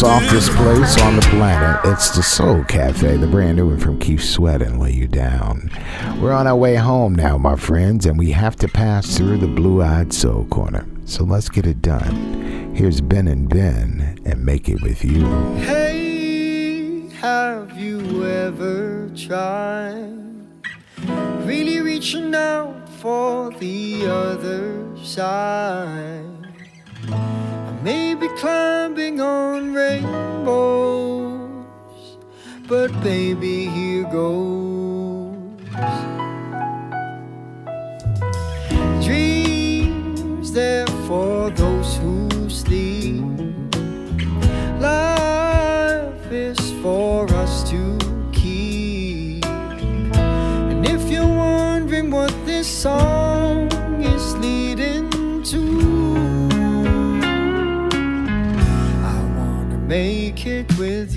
S4: Softest place on the planet. It's the Soul Cafe, the brand new one from Keith Sweat and Lay You Down. We're on our way home now, my friends, and we have to pass through the Blue Eyed Soul Corner. So let's get it done. Here's Ben and Ben and Make It With You.
S30: Hey, have you ever tried really reaching out for the other side? Maybe climbing on rainbows, but baby, here goes. Dreams there for those who sleep. Life is for us to keep. And if you're wondering what this song make it with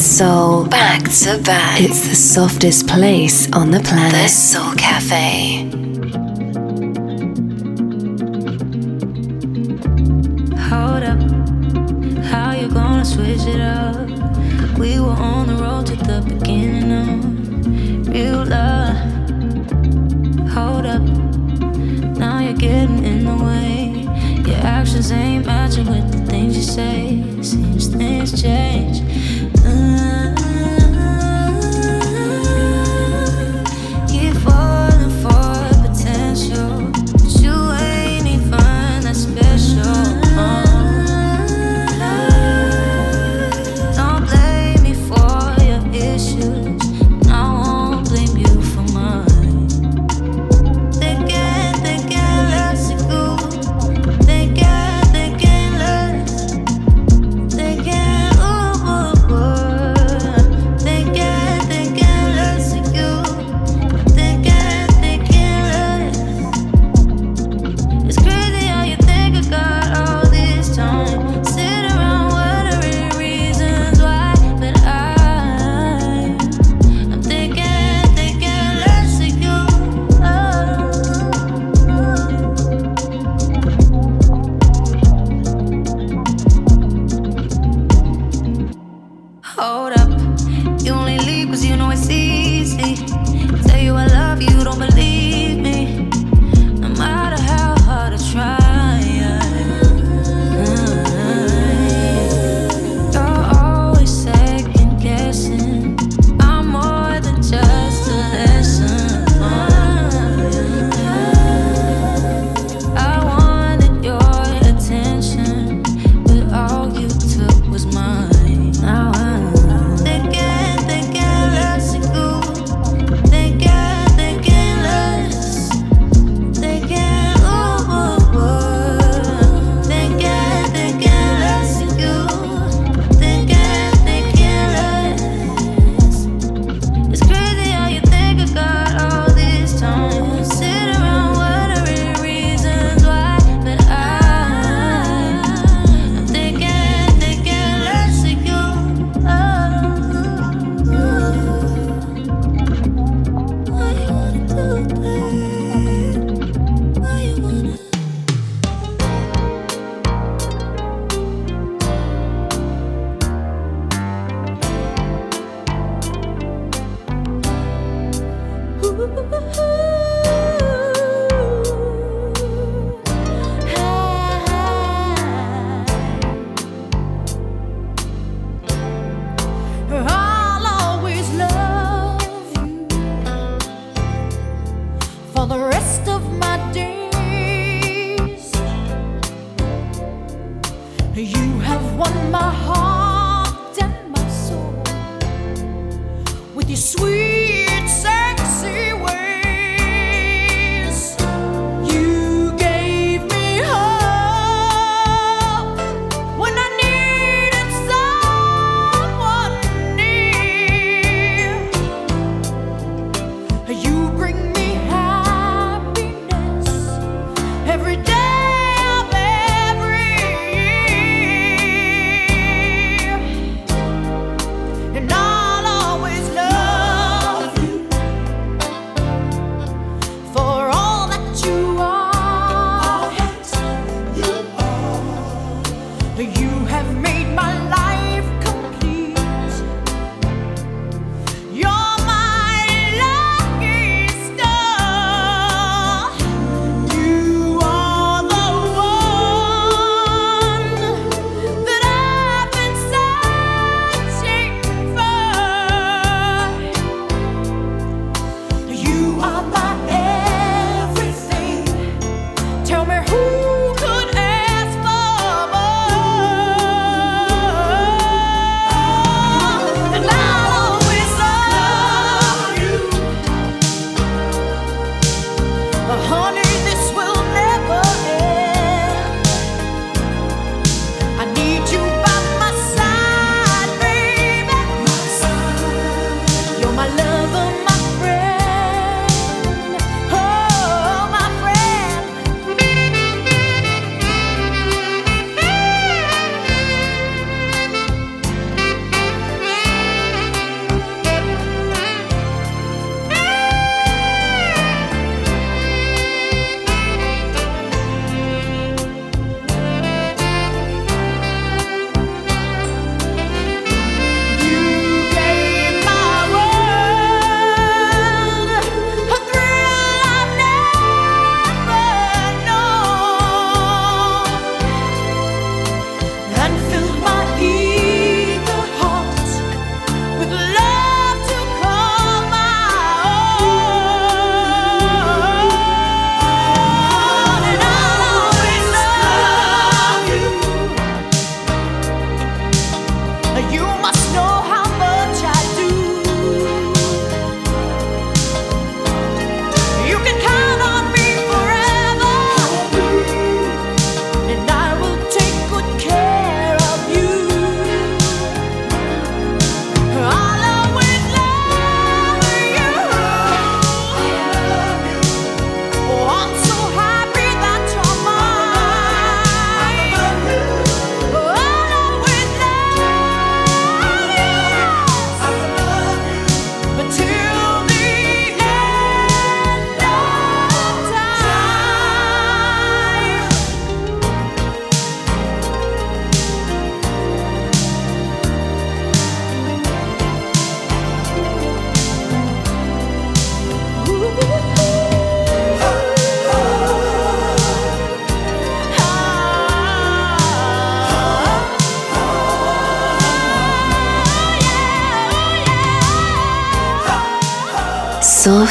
S2: Soul, back to back. It's the softest place on the planet. The Soul Cafe.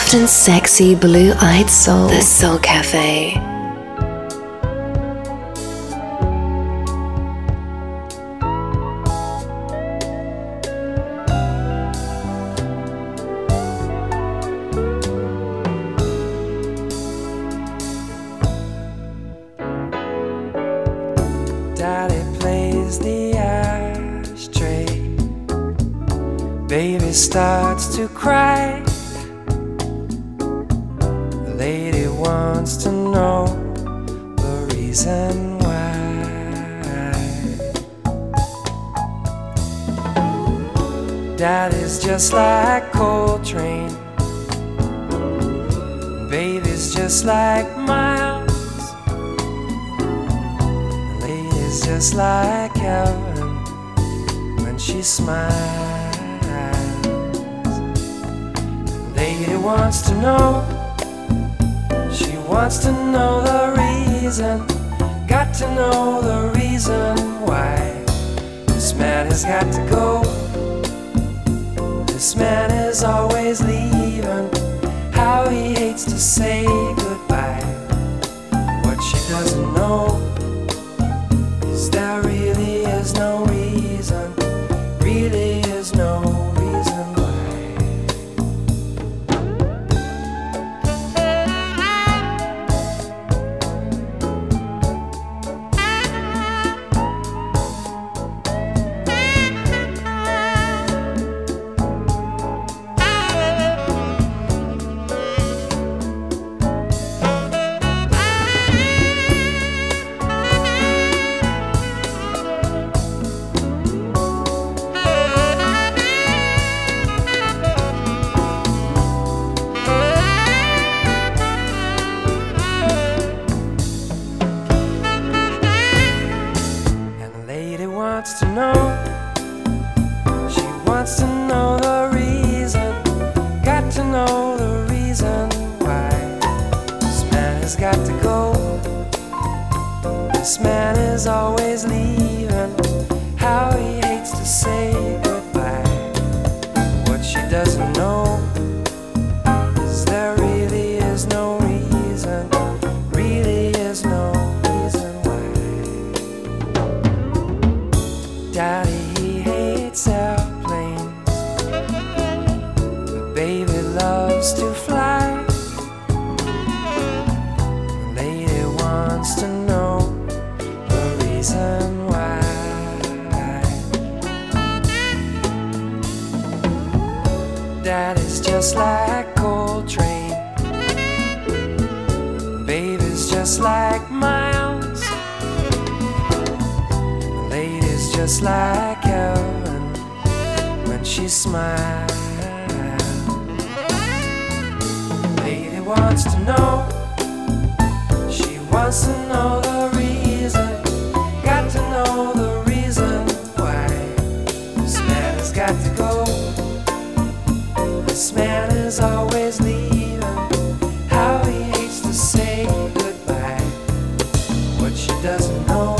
S28: Soft and sexy blue eyed soul. The Soul Cafe.
S31: What she doesn't know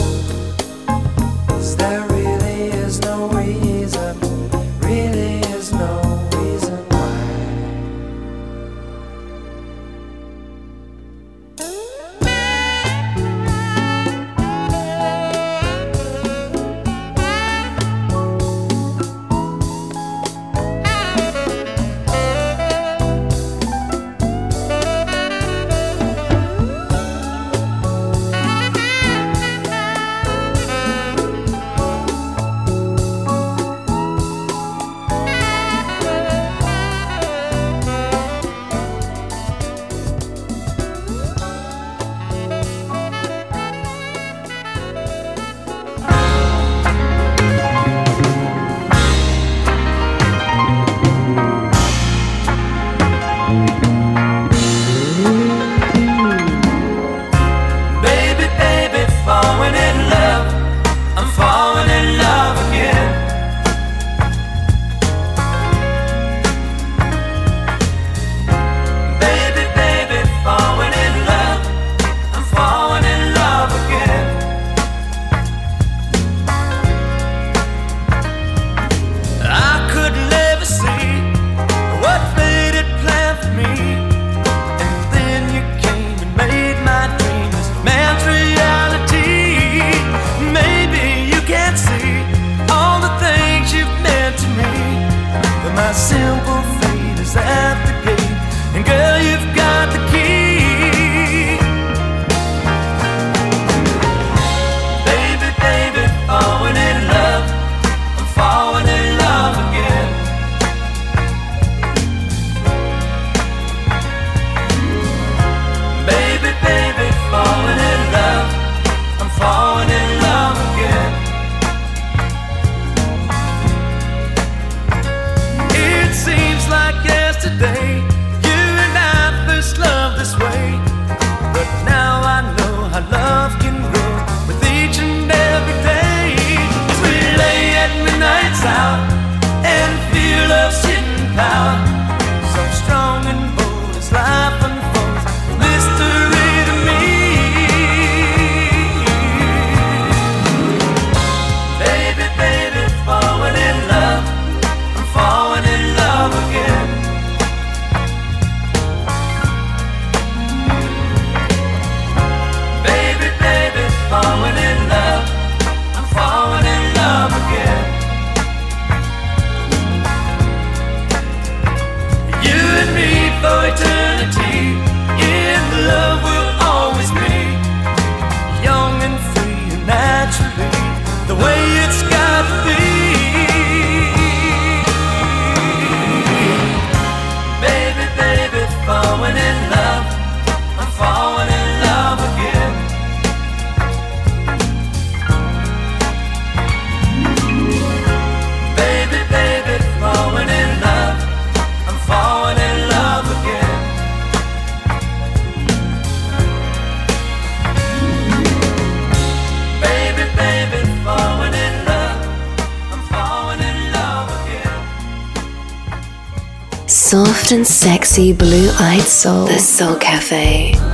S28: and
S8: sexy blue eyed soul. The Soul Cafe.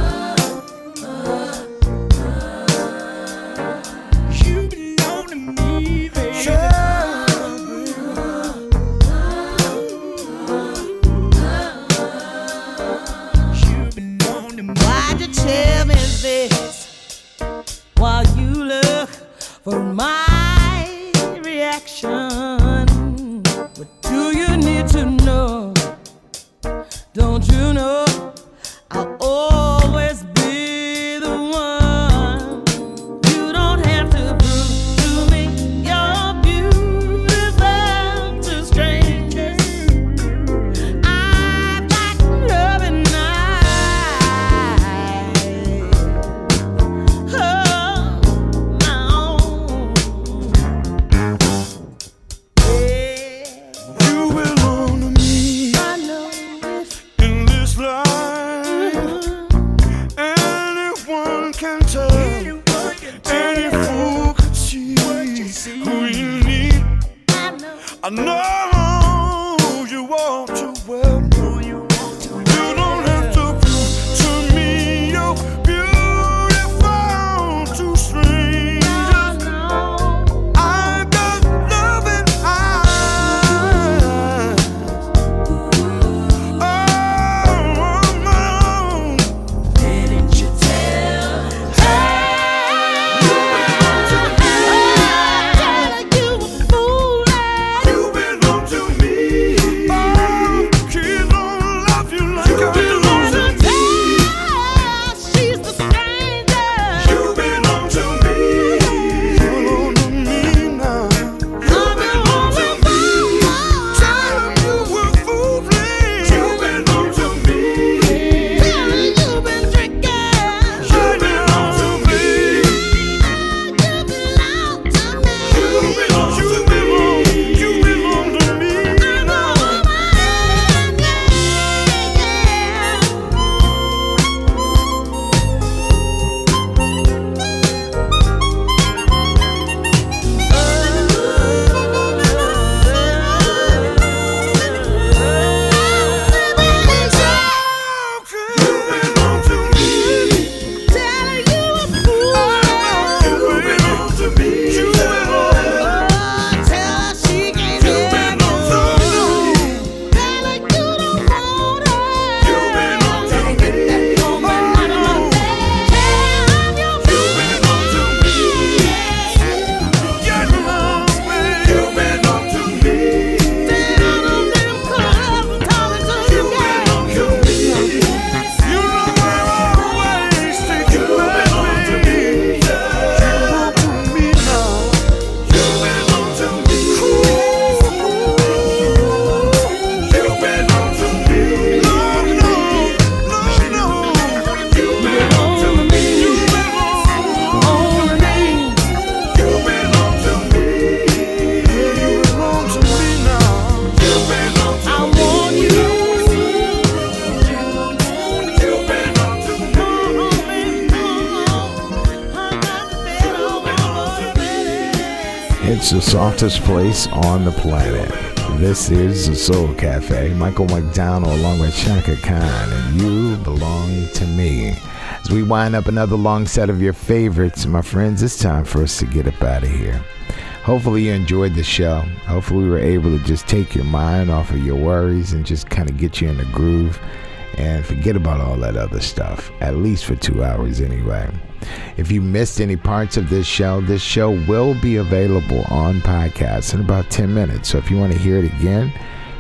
S4: Softest place on the planet. This is the Soul Cafe. Michael McDonald along with Chaka Khan, and you belong to me. As we wind up another long set of your favorites, my friends, it's time for us to get up out of here. Hopefully, you enjoyed the show. Hopefully, we were able to just take your mind off of your worries and just kind of get you in the groove and forget about all that other stuff, at least for two hours anyway. If you missed any parts of this show, this show will be available on podcast in about 10 minutes. So if you want to hear it again,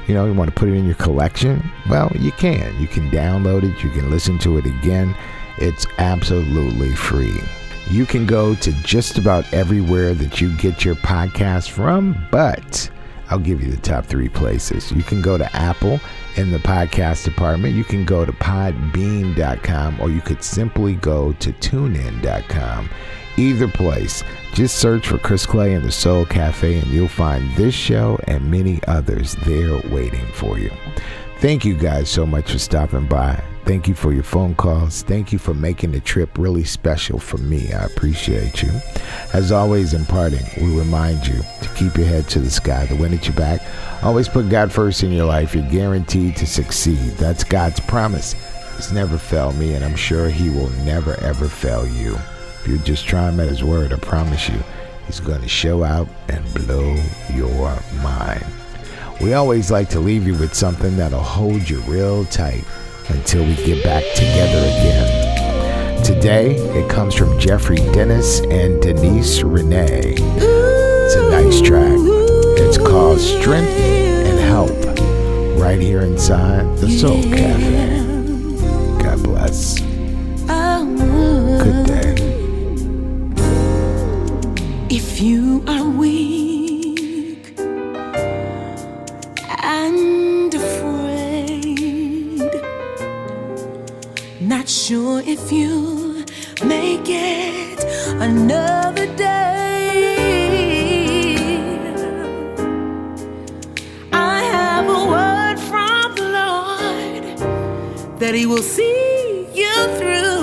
S4: you know, you want to put it in your collection, well, you can. You can download it, you can listen to it again. It's absolutely free. You can go to just about everywhere that you get your podcast from, but I'll give you the top three places. You can go to Apple in the podcast department. You can go to podbean.com or you could simply go to tunein.com. Either place, just search for Chris Clay and the Soul Cafe and you'll find this show and many others there waiting for you. Thank you guys so much for stopping by. Thank you for your phone calls. Thank you for making the trip really special for me. I appreciate you. As always, in parting, we remind you to keep your head to the sky, the wind at your back. Always put God first in your life. You're guaranteed to succeed. That's God's promise. He's never failed me, and I'm sure He will never, ever fail you. If you just try Him at His word, I promise you, He's going to show out and blow your mind. We always like to leave you with something that'll hold you real tight until we get back together again. Today, it comes from Jeffrey Dennis and Denise Renee. It's a nice track. It's called Strength and Help, right here inside the Soul Cafe. God bless. Good day.
S8: If you are weak not sure if you make it another day, I have a word from the Lord that He will see you through.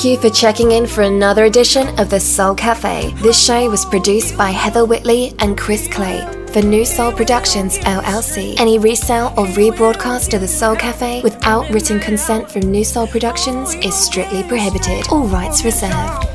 S2: Thank you for checking in for another edition of the Soul Cafe. This show was produced by Heather Whitley and Chris Clay.
S3: for New Soul Productions LLC. Any resale or rebroadcast of the Soul Cafe without written consent from New Soul Productions is strictly prohibited. All rights reserved.